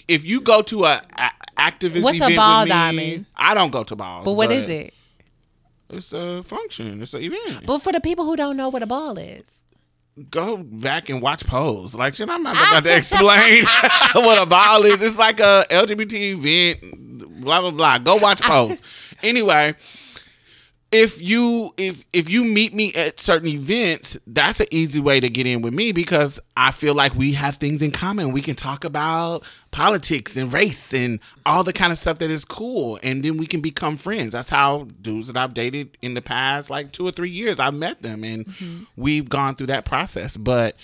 if you go to a, a activist What's a ball, me, Diamond? I don't go to balls. But what is it? It's a function. It's an event. But for the people who don't know what a ball is, go back and watch Pose. Like shit, I'm not ah. about to explain *laughs* what a ball is. It's like a LGBT event. Blah blah blah. Go watch Pose. *laughs* anyway. If you if if you meet me at certain events, that's an easy way to get in with me because I feel like we have things in common. We can talk about politics and race and all the kind of stuff that is cool, and then we can become friends. That's how dudes that I've dated in the past, like two or three years, I've met them, and mm-hmm. we've gone through that process. But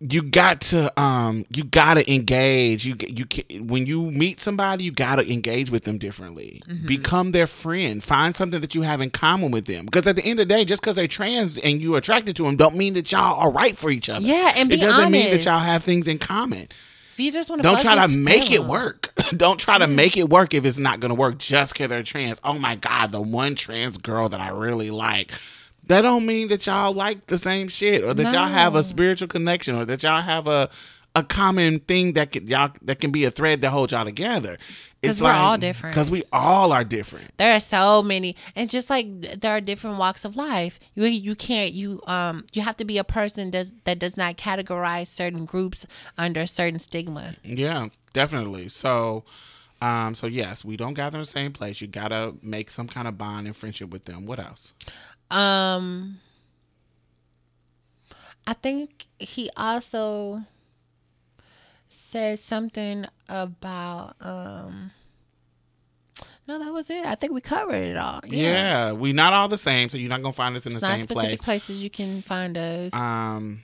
you got to um you got to engage. You you can, when you meet somebody you got to engage with them differently. Become their friend. Find something that you have in common with them. Because at the end of the day just because they're trans and you're attracted to them don't mean that y'all are right for each other. Yeah, and it doesn't mean that honest. y'll have things in common. If you just want to *laughs* don't try to make it work. Don't try to make it work if it's not gonna work just because they're trans. Oh my god the one trans girl that i really like that don't mean that y'all like the same shit or that y'all have a spiritual connection or that y'all have a a common thing that can y'all that can be a thread that holds y'all together 'Cause we're all different. because we all are different There are so many, and just like there are different walks of life, you you can't you um you have to be a person does that does not categorize certain groups under a certain stigma. Yeah, definitely. So, um, so yes, we don't gather in the same place. You gotta make some kind of bond and friendship with them. What else? Um, I think he also said something about um. No, that was it. I think we covered it all. Yeah, Yeah, we not all the same, so you're not gonna find us in it's the not same specific place. places you can find us. Um,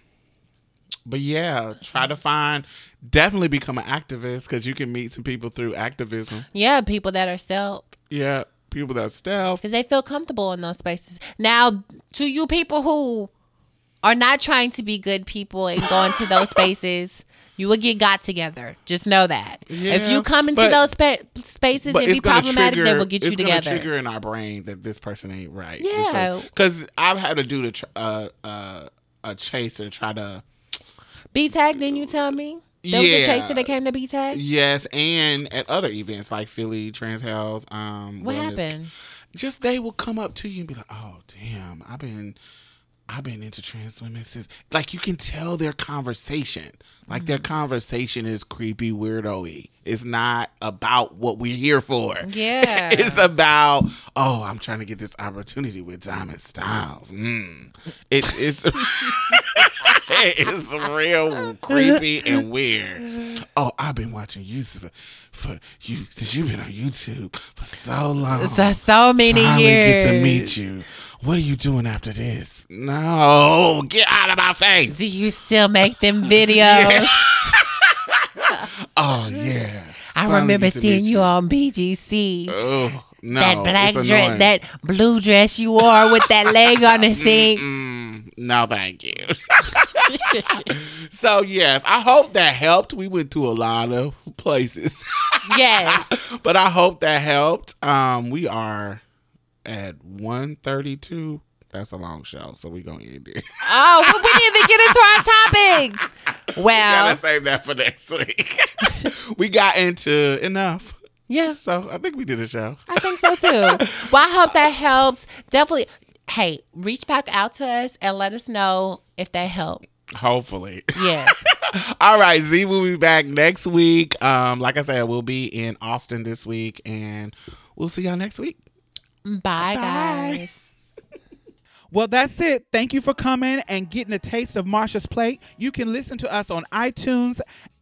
but yeah, try to find. Definitely become an activist because you can meet some people through activism. yeah, people that are self Yeah, people that stealth. because they feel comfortable in those spaces. Now, to you people who are not trying to be good people and go into *laughs* those spaces, you will get got together. Just know that. if you come into but- those spa- spaces and be problematic, they will get you together. it's gonna together. trigger in our brain that this person ain't right. Yeah. because I've had to do the tr- uh, uh, a chaser try to BTAC, didn't you tell me? There was a Yeah. chaser that came to BTAC. yes, and at other events like Philly Trans Health. Um, What Wellness. happened? Just they will come up to you and be like, "Oh, damn, I've been." I've been into trans women since like you can tell their conversation. Like Mm-hmm. their conversation is creepy weirdo-y. It's not about what we're here for. *laughs* Yeah. it's about oh, I'm trying to get this opportunity with Diamond Stylz. Mm. It's it's *laughs* *laughs* it's real creepy and weird. Oh, I've been watching you for, you since you've been on YouTube for so long. For so many Finally years. get to meet you. What are you doing after this? No, get out of my face. Do you still make them *laughs* videos? *laughs* Oh yeah. I Finally remember seeing meet you on BGC. Oh no, that black dress, that blue dress you wore with that leg on the *laughs* sink. No, thank you. *laughs* so yes, I hope that helped. We went to a lot of places, *laughs* Yes. but I hope that helped. Um, we are at one thirty-two. That's a long show, so we're gonna end it. Oh, well, we didn't even get into our topics. *laughs* Well, Gotta save that for next week. we got into enough, yeah, so I think we did a show. I think so too. Well, I hope that helps. Definitely. Hey, reach back out to us and let us know if that helped. Hopefully. Yes. *laughs* All right, Z will be back next week. Um, like I said, we'll be in Austin this week, and we'll see y'all next week. Bye, guys. Well, that's it. Thank you for coming and getting a taste of Marsha's plate. You can listen to us on iTunes